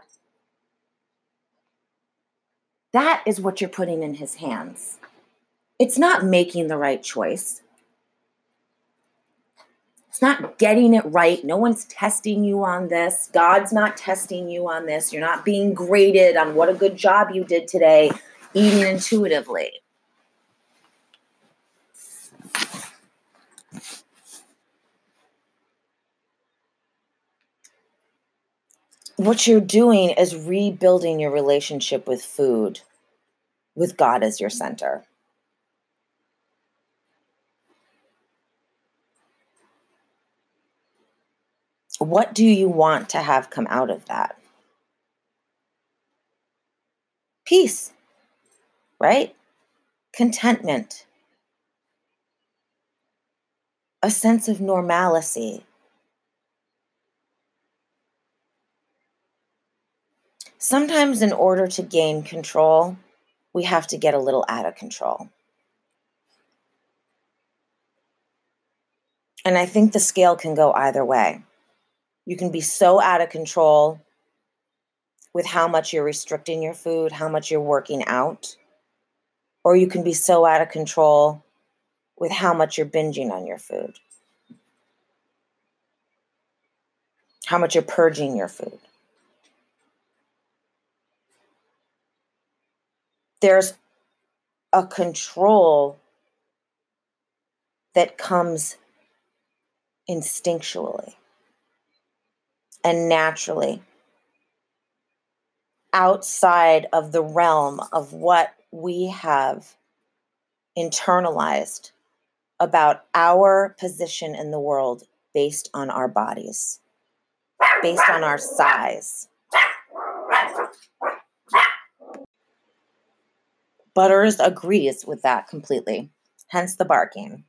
That is what you're putting in His hands. It's not making the right choice. It's not getting it right. No one's testing you on this. God's not testing you on this. You're not being graded on what a good job you did today eating intuitively. What you're doing is rebuilding your relationship with food, with God as your center. What do you want to have come out of that? Peace, right? Contentment, a sense of normalcy. Sometimes, in order to gain control, we have to get a little out of control. And I think the scale can go either way. You can be so out of control with how much you're restricting your food, how much you're working out, or you can be so out of control with how much you're binging on your food, how much you're purging your food. There's a control that comes instinctually and naturally outside of the realm of what we have internalized about our position in the world based on our bodies, based on our size. Butters agrees with that completely, hence the barking.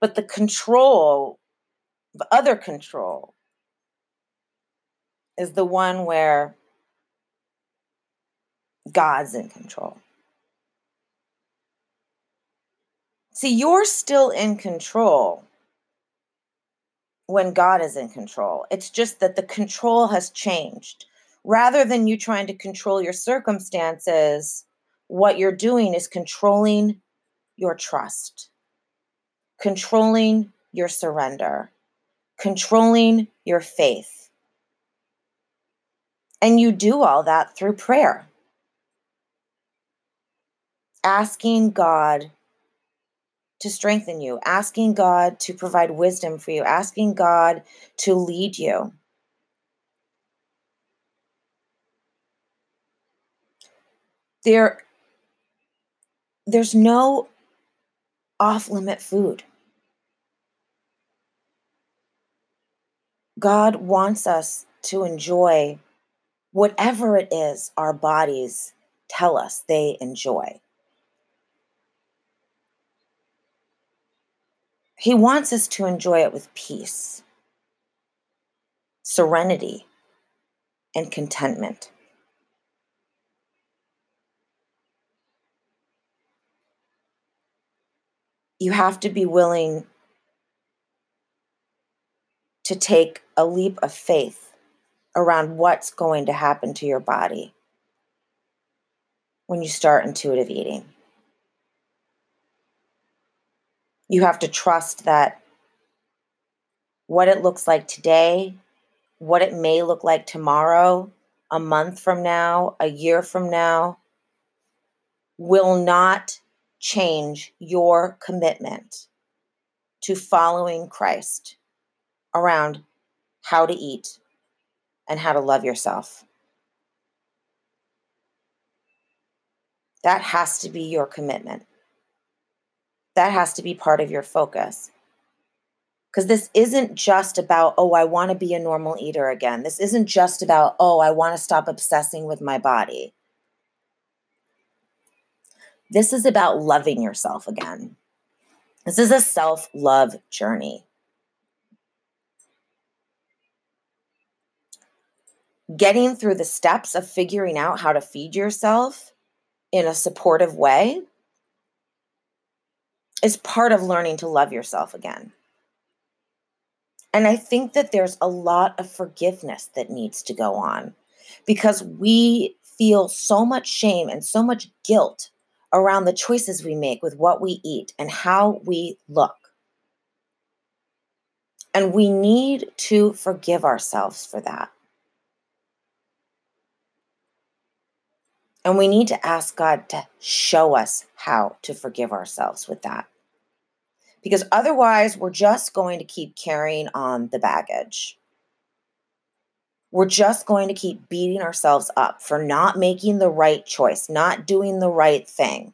But the control, the other control, is the one where God's in control. See, you're still in control when God is in control. It's just that the control has changed. Rather than you trying to control your circumstances, what you're doing is controlling your trust, controlling your surrender, controlling your faith. And you do all that through prayer. Asking God to strengthen you, asking God to provide wisdom for you, asking God to lead you. There, there's no off limit food. God wants us to enjoy whatever it is our bodies tell us they enjoy. He wants us to enjoy it with peace, serenity, and contentment. You have to be willing to take a leap of faith around what's going to happen to your body when you start intuitive eating. You have to trust that what it looks like today, what it may look like tomorrow, a month from now, a year from now, will not change your commitment to following Christ around how to eat and how to love yourself. That has to be your commitment. That has to be part of your focus. Because this isn't just about, oh, I want to be a normal eater again. This isn't just about, oh, I want to stop obsessing with my body. This is about loving yourself again. This is a self love journey. Getting through the steps of figuring out how to feed yourself in a supportive way is part of learning to love yourself again. And I think that there's a lot of forgiveness that needs to go on because we feel so much shame and so much guilt around the choices we make with what we eat and how we look. And we need to forgive ourselves for that. And we need to ask God to show us how to forgive ourselves with that. Because otherwise, we're just going to keep carrying on the baggage. We're just going to keep beating ourselves up for not making the right choice, not doing the right thing,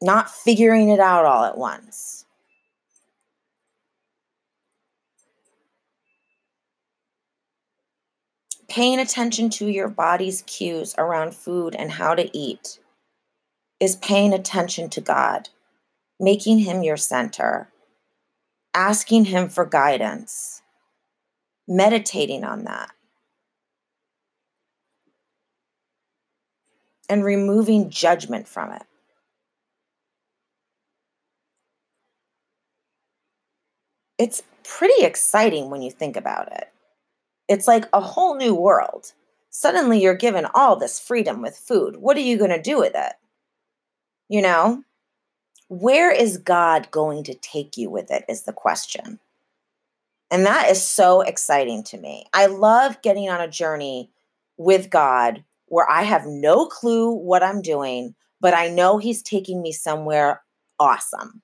not figuring it out all at once. Paying attention to your body's cues around food and how to eat is paying attention to God, making Him your center, asking Him for guidance, meditating on that, and removing judgment from it. It's pretty exciting when you think about it. It's like a whole new world. Suddenly you're given all this freedom with food. What are you going to do with it? You know, where is God going to take you with it is the question. And that is so exciting to me. I love getting on a journey with God where I have no clue what I'm doing, but I know He's taking me somewhere awesome.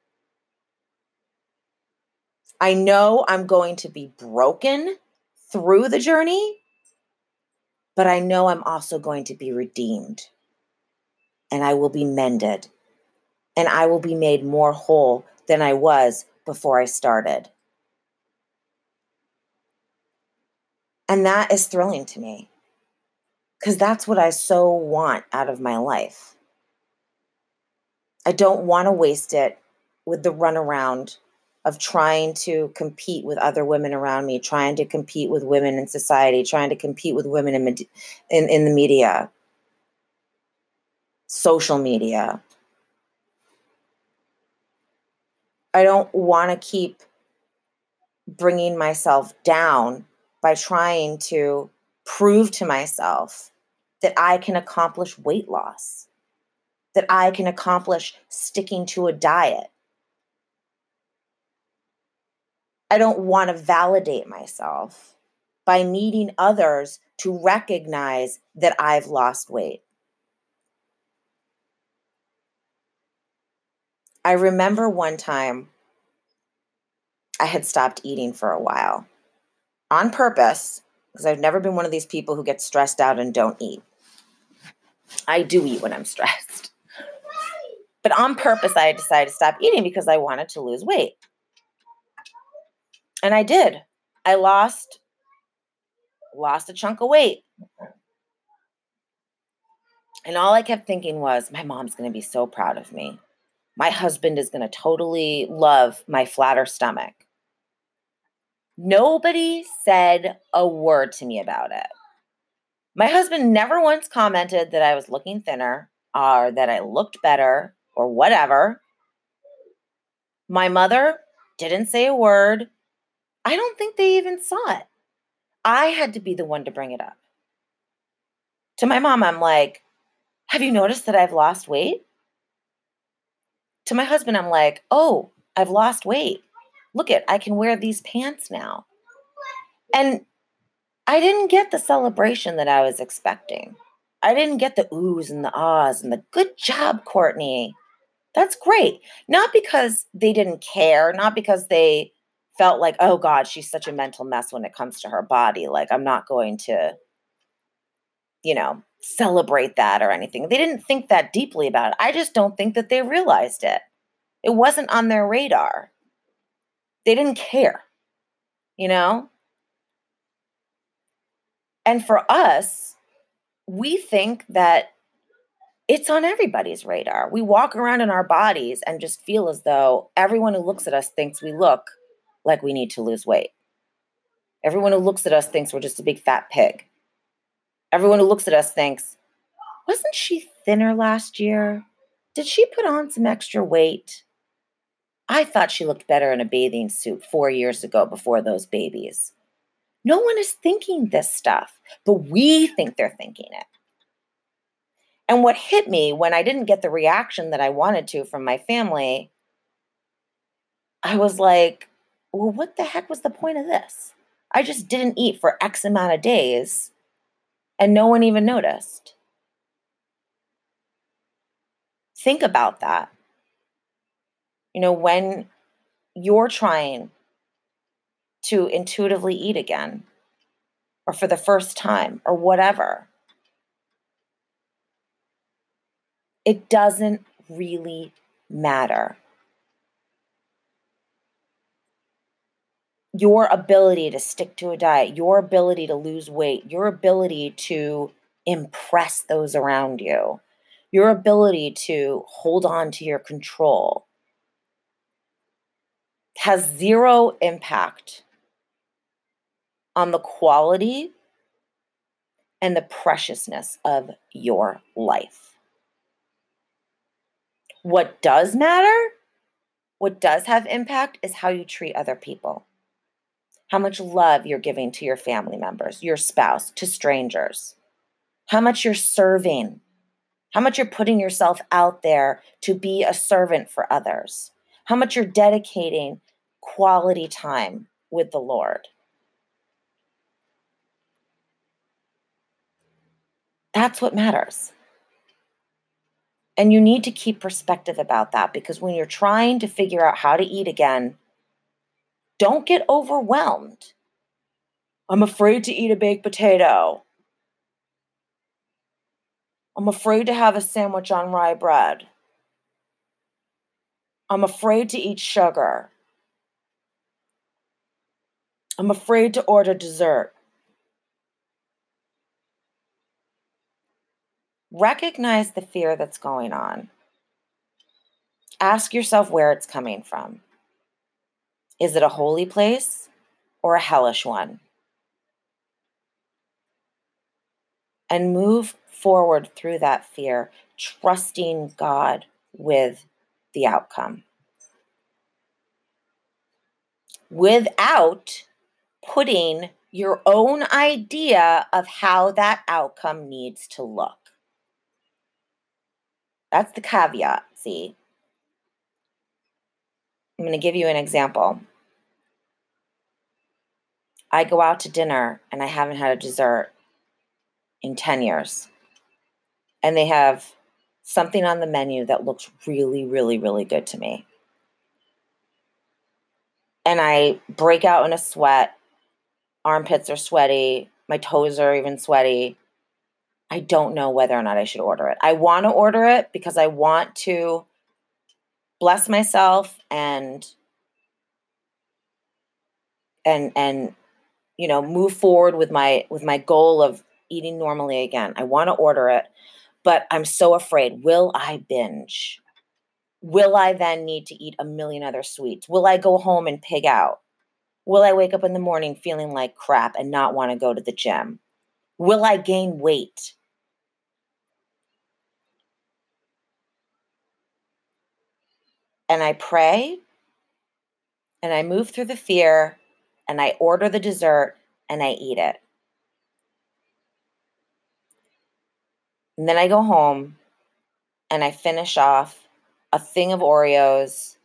I know I'm going to be broken through the journey, but I know I'm also going to be redeemed and I will be mended and I will be made more whole than I was before I started. And that is thrilling to me because that's what I so want out of my life. I don't want to waste it with the runaround of trying to compete with other women around me, trying to compete with women in society, trying to compete with women in, in, in the media, social media. I don't want to keep bringing myself down by trying to prove to myself that I can accomplish weight loss, that I can accomplish sticking to a diet, I don't want to validate myself by needing others to recognize that I've lost weight. I remember one time I had stopped eating for a while on purpose because I've never been one of these people who get stressed out and don't eat. I do eat when I'm stressed. But on purpose, I decided to stop eating because I wanted to lose weight. And I did. I lost lost a chunk of weight. And all I kept thinking was, my mom's going to be so proud of me. My husband is going to totally love my flatter stomach. Nobody said a word to me about it. My husband never once commented that I was looking thinner or that I looked better or whatever. My mother didn't say a word. I don't think they even saw it. I had to be the one to bring it up. To my mom, I'm like, Have you noticed that I've lost weight? To my husband, I'm like, oh, I've lost weight. Look at, I can wear these pants now. And I didn't get the celebration that I was expecting. I didn't get the oohs and the ahs and the good job, Courtney. That's great. Not because they didn't care, not because they felt like, oh God, she's such a mental mess when it comes to her body. Like, I'm not going to, you know, celebrate that or anything. They didn't think that deeply about it. I just don't think that they realized it. It wasn't on their radar. They didn't care, you know? And for us, we think that it's on everybody's radar. We walk around in our bodies and just feel as though everyone who looks at us thinks we look like we need to lose weight. Everyone who looks at us thinks we're just a big fat pig. Everyone who looks at us thinks, wasn't she thinner last year? Did she put on some extra weight? I thought she looked better in a bathing suit four years ago before those babies. No one is thinking this stuff, but we think they're thinking it. And what hit me when I didn't get the reaction that I wanted to from my family, I was like, well, what the heck was the point of this? I just didn't eat for X amount of days and no one even noticed. Think about that. You know, when you're trying to intuitively eat again or for the first time or whatever, it doesn't really matter. Your ability to stick to a diet, your ability to lose weight, your ability to impress those around you, your ability to hold on to your control has zero impact on the quality and the preciousness of your life. What does matter, what does have impact, is how you treat other people how much love you're giving to your family members, your spouse, to strangers, how much you're serving, how much you're putting yourself out there to be a servant for others, how much you're dedicating quality time with the Lord. That's what matters. And you need to keep perspective about that because when you're trying to figure out how to eat again, don't get overwhelmed. I'm afraid to eat a baked potato. I'm afraid to have a sandwich on rye bread. I'm afraid to eat sugar. I'm afraid to order dessert. Recognize the fear that's going on. Ask yourself where it's coming from. Is it a holy place or a hellish one? And move forward through that fear, trusting God with the outcome. Without putting your own idea of how that outcome needs to look. That's the caveat, see? I'm going to give you an example. I go out to dinner and I haven't had a dessert in 10 years. And they have something on the menu that looks really, really, really good to me. And I break out in a sweat. Armpits are sweaty. My toes are even sweaty. I don't know whether or not I should order it. I want to order it because I want to bless myself and and and you know move forward with my with my goal of eating normally again. I want to order it but i'm so afraid will i binge? Will i then need to eat a million other sweets? Will i go home and pig out? Will i wake up in the morning feeling like crap and not want to go to the gym? Will i gain weight and I pray and I move through the fear and I order the dessert and I eat it. And then I go home and I finish off a thing of Oreos,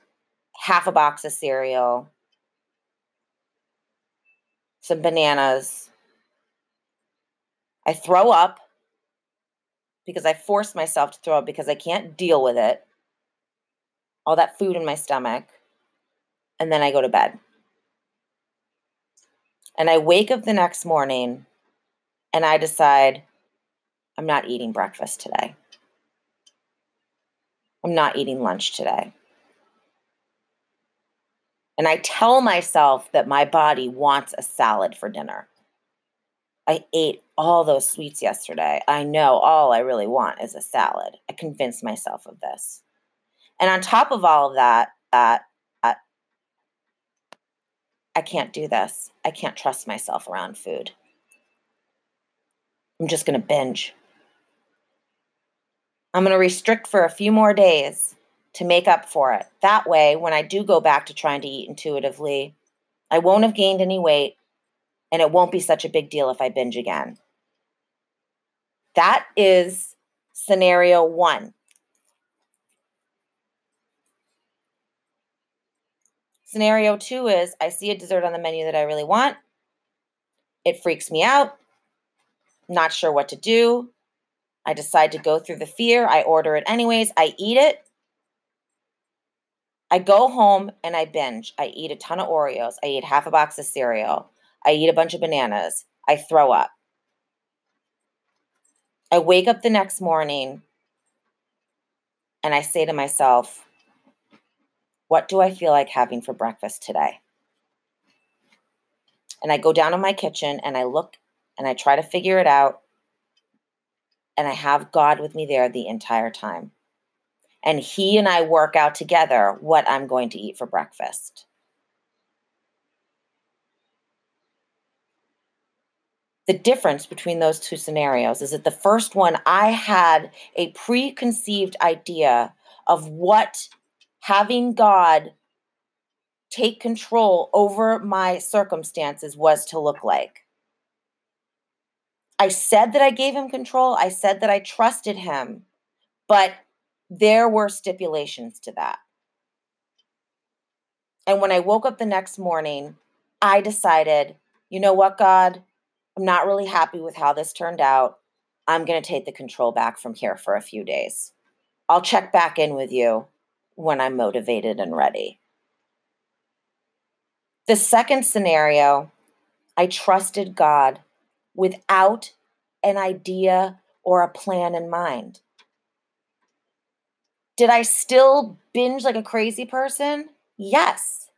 half a box of cereal, some bananas. I throw up because I force myself to throw up because I can't deal with it. All that food in my stomach. And then I go to bed. And I wake up the next morning and I decide I'm not eating breakfast today. I'm not eating lunch today. And I tell myself that my body wants a salad for dinner. I ate all those sweets yesterday. I know all I really want is a salad. I convinced myself of this. And on top of all of that, that I can't do this. I can't trust myself around food. I'm just going to binge. I'm going to restrict for a few more days to make up for it. That way, when I do go back to trying to eat intuitively, I won't have gained any weight and it won't be such a big deal if I binge again. That is scenario one. Scenario two is I see a dessert on the menu that I really want. It freaks me out. Not sure what to do. I decide to go through the fear. I order it anyways. I eat it. I go home and I binge. I eat a ton of Oreos. I eat half a box of cereal. I eat a bunch of bananas. I throw up. I wake up the next morning and I say to myself, what do I feel like having for breakfast today? And I go down to my kitchen and I look and I try to figure it out. And I have God with me there the entire time. And He and I work out together what I'm going to eat for breakfast. The difference between those two scenarios is that the first one, I had a preconceived idea of what having God take control over my circumstances was to look like. I said that I gave him control, I said that I trusted him, but there were stipulations to that. And when I woke up the next morning, I decided, you know what, God, I'm not really happy with how this turned out. I'm going to take the control back from here for a few days. I'll check back in with you when I'm motivated and ready. The second scenario, I trusted God without an idea or a plan in mind. Did I still binge like a crazy person? Yes.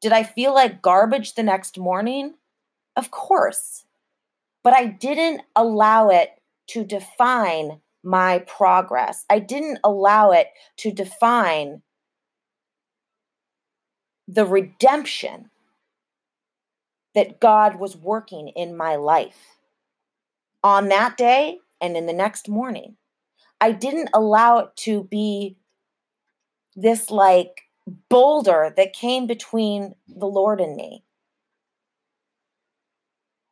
Did I feel like garbage the next morning? Of course. But I didn't allow it to define my progress. I didn't allow it to define the redemption that God was working in my life on that day and in the next morning. I didn't allow it to be this like boulder that came between the Lord and me.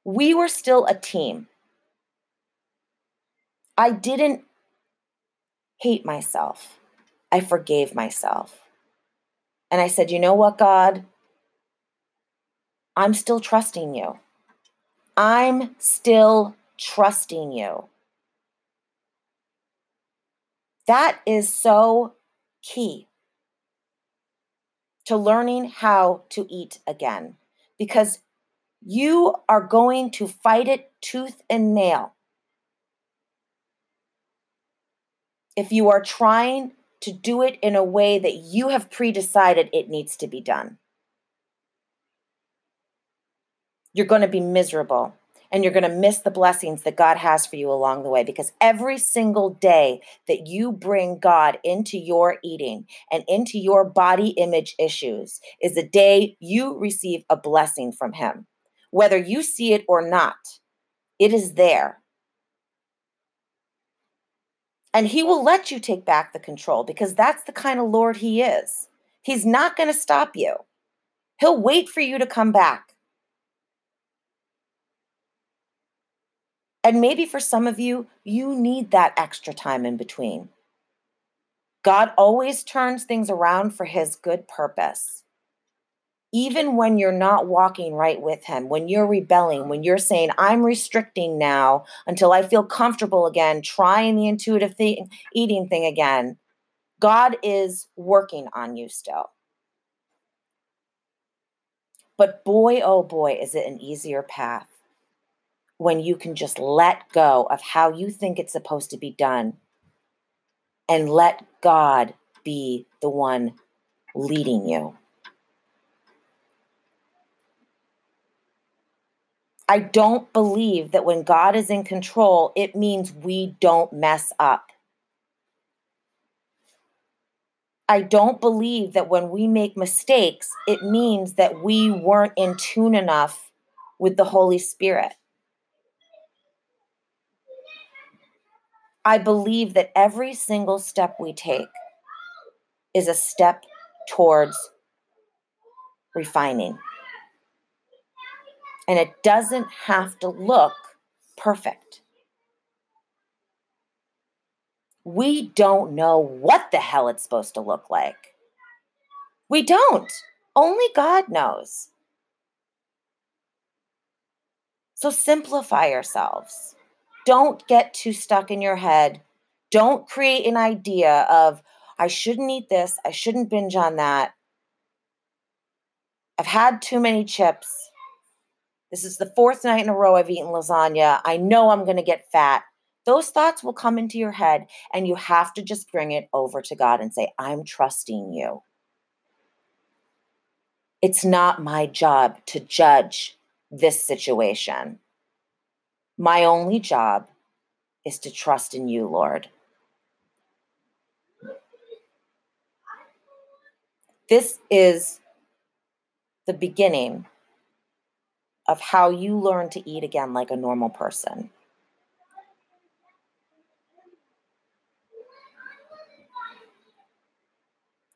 We were still a team. I didn't hate myself. I forgave myself. And I said, you know what, God? I'm still trusting you. I'm still trusting you. That is so key to learning how to eat again because you are going to fight it tooth and nail. If you are trying to do it in a way that you have pre-decided it needs to be done. You're going to be miserable and you're going to miss the blessings that God has for you along the way because every single day that you bring God into your eating and into your body image issues is the day you receive a blessing from Him. Whether you see it or not, it is there. And he will let you take back the control because that's the kind of Lord he is. He's not going to stop you, he'll wait for you to come back. And maybe for some of you, you need that extra time in between. God always turns things around for his good purpose. Even when you're not walking right with him, when you're rebelling, when you're saying, I'm restricting now until I feel comfortable again, trying the intuitive thing, eating thing again, God is working on you still. But boy, oh boy, is it an easier path when you can just let go of how you think it's supposed to be done and let God be the one leading you. I don't believe that when God is in control, it means we don't mess up. I don't believe that when we make mistakes, it means that we weren't in tune enough with the Holy Spirit. I believe that every single step we take is a step towards refining. And it doesn't have to look perfect. we don't know what the hell it's supposed to look like. We don't. Only God knows. So simplify yourselves. Don't get too stuck in your head. Don't create an idea of, I shouldn't eat this, I shouldn't binge on that. I've had too many chips. This is the fourth night in a row I've eaten lasagna. I know I'm going to get fat those thoughts will come into your head and you have to just bring it over to God and say, I'm trusting you. It's not my job to judge this situation. My only job is to trust in you, Lord. This is the beginning of how you learn to eat again like a normal person.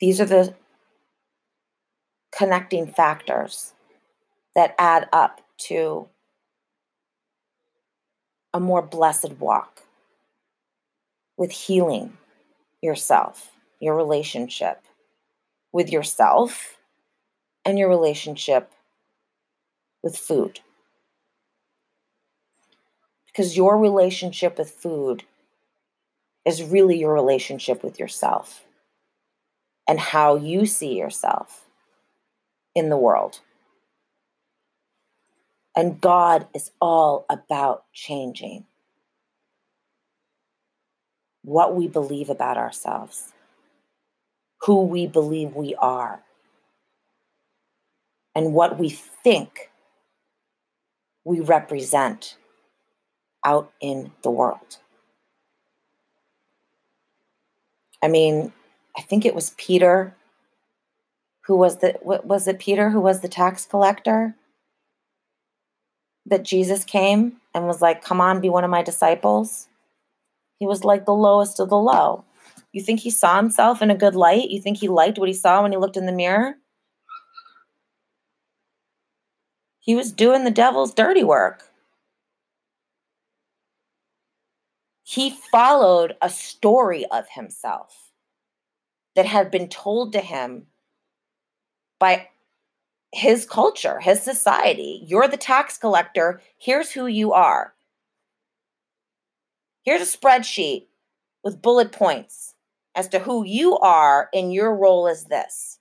These are the connecting factors that add up to a more blessed walk with healing yourself, your relationship with yourself, and your relationship with food. Because your relationship with food is really your relationship with yourself and how you see yourself in the world. And God is all about changing what we believe about ourselves, who we believe we are, and what we think we represent out in the world. I mean, I think it was Peter who was the was it Peter who was the tax collector that Jesus came and was like, "Come on, be one of my disciples." He was like the lowest of the low. You think he saw himself in a good light? You think he liked what he saw when he looked in the mirror? He was doing the devil's dirty work. He followed a story of himself that had been told to him by his culture, his society. You're the tax collector. Here's who you are. Here's a spreadsheet with bullet points as to who you are in your role as this.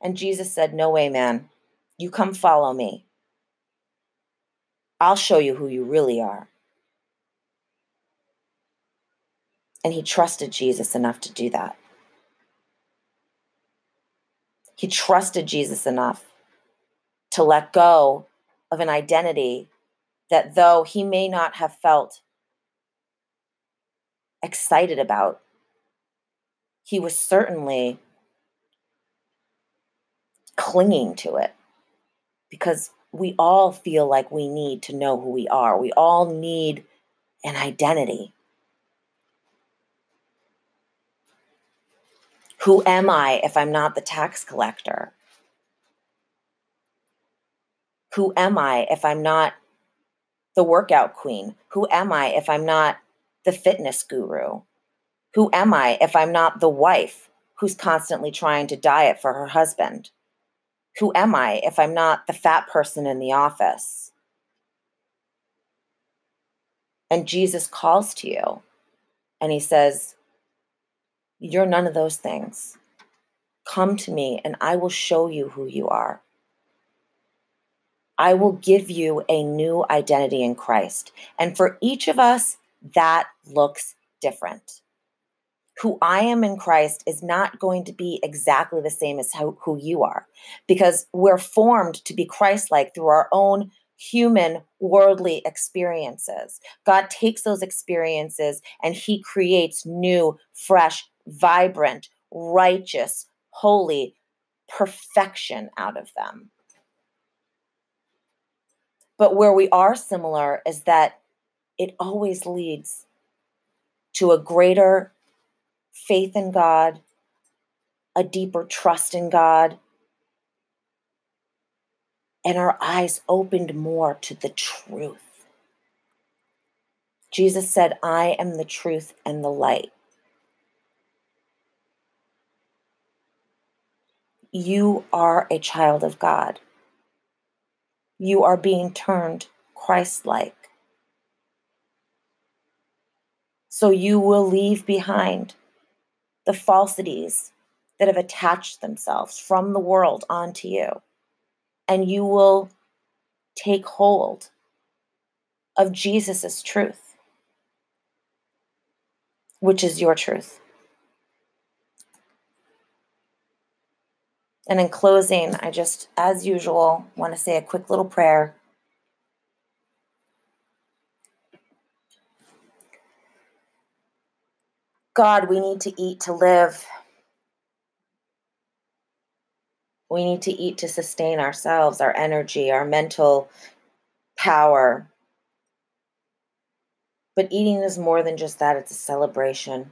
And Jesus said, No way, man. You come follow me. I'll show you who you really are. And he trusted Jesus enough to do that. He trusted Jesus enough to let go of an identity that, though he may not have felt excited about, he was certainly clinging to it because we all feel like we need to know who we are. We all need an identity. Who am I if I'm not the tax collector? Who am I if I'm not the workout queen? Who am I if I'm not the fitness guru? Who am I if I'm not the wife who's constantly trying to diet for her husband? Who am I if I'm not the fat person in the office? And Jesus calls to you and he says, You're none of those things. Come to me and I will show you who you are. I will give you a new identity in Christ. And for each of us, that looks different. Who I am in Christ is not going to be exactly the same as how, who you are because we're formed to be Christ like through our own human worldly experiences. God takes those experiences and he creates new, fresh, vibrant, righteous, holy perfection out of them. But where we are similar is that it always leads to a greater faith in God, a deeper trust in God, and our eyes opened more to the truth. Jesus said, I am the truth and the light. You are a child of God. You are being turned Christ like. So you will leave behind the falsities that have attached themselves from the world onto you and you will take hold of Jesus' truth, which is your truth. And in closing, I just, as usual, want to say a quick little prayer. God, we need to eat to live. We need to eat to sustain ourselves, our energy, our mental power. But eating is more than just that, it's a celebration,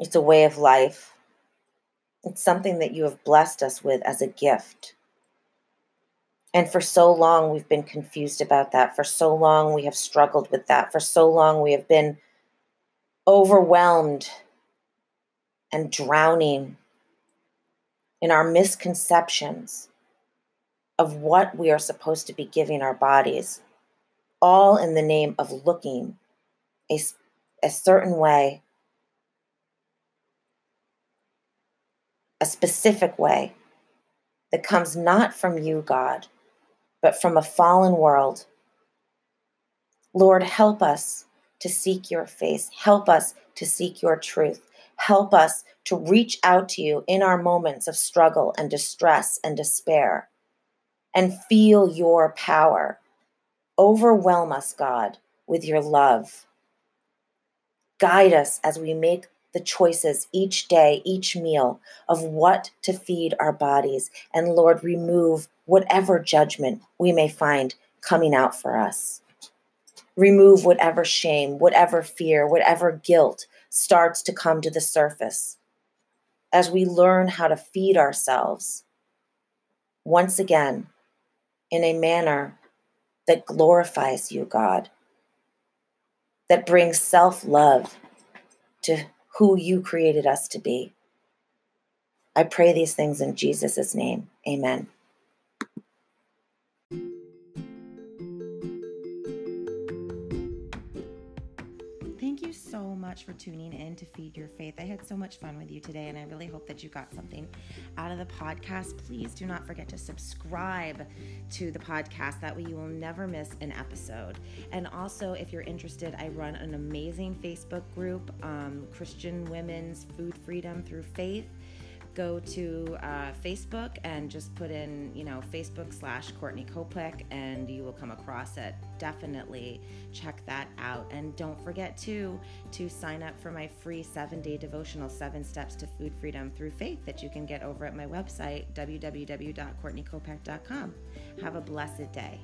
it's a way of life. It's something that you have blessed us with as a gift. And for so long, we've been confused about that. For so long, we have struggled with that. For so long, we have been overwhelmed and drowning in our misconceptions of what we are supposed to be giving our bodies, all in the name of looking a, a certain way, a specific way that comes not from you, God, but from a fallen world. Lord, help us to seek your face. Help us to seek your truth. Help us to reach out to you in our moments of struggle and distress and despair and feel your power. Overwhelm us, God, with your love. Guide us as we make the choices each day, each meal of what to feed our bodies. And Lord, remove whatever judgment we may find coming out for us. Remove whatever shame, whatever fear, whatever guilt starts to come to the surface as we learn how to feed ourselves once again in a manner that glorifies you, God, that brings self love to who you created us to be. I pray these things in Jesus' name. Amen. Much for tuning in to Feed Your Faith. I had so much fun with you today, and I really hope that you got something out of the podcast. Please do not forget to subscribe to the podcast. That way, you will never miss an episode. And also, if you're interested, I run an amazing Facebook group um, Christian Women's Food Freedom Through Faith go to uh, Facebook and just put in, you know, Facebook slash Courtney Kopek and you will come across it. Definitely check that out. And don't forget to to sign up for my free seven day devotional, Seven Steps to Food Freedom Through Faith that you can get over at my website, www.courtneykopek.com. Have a blessed day.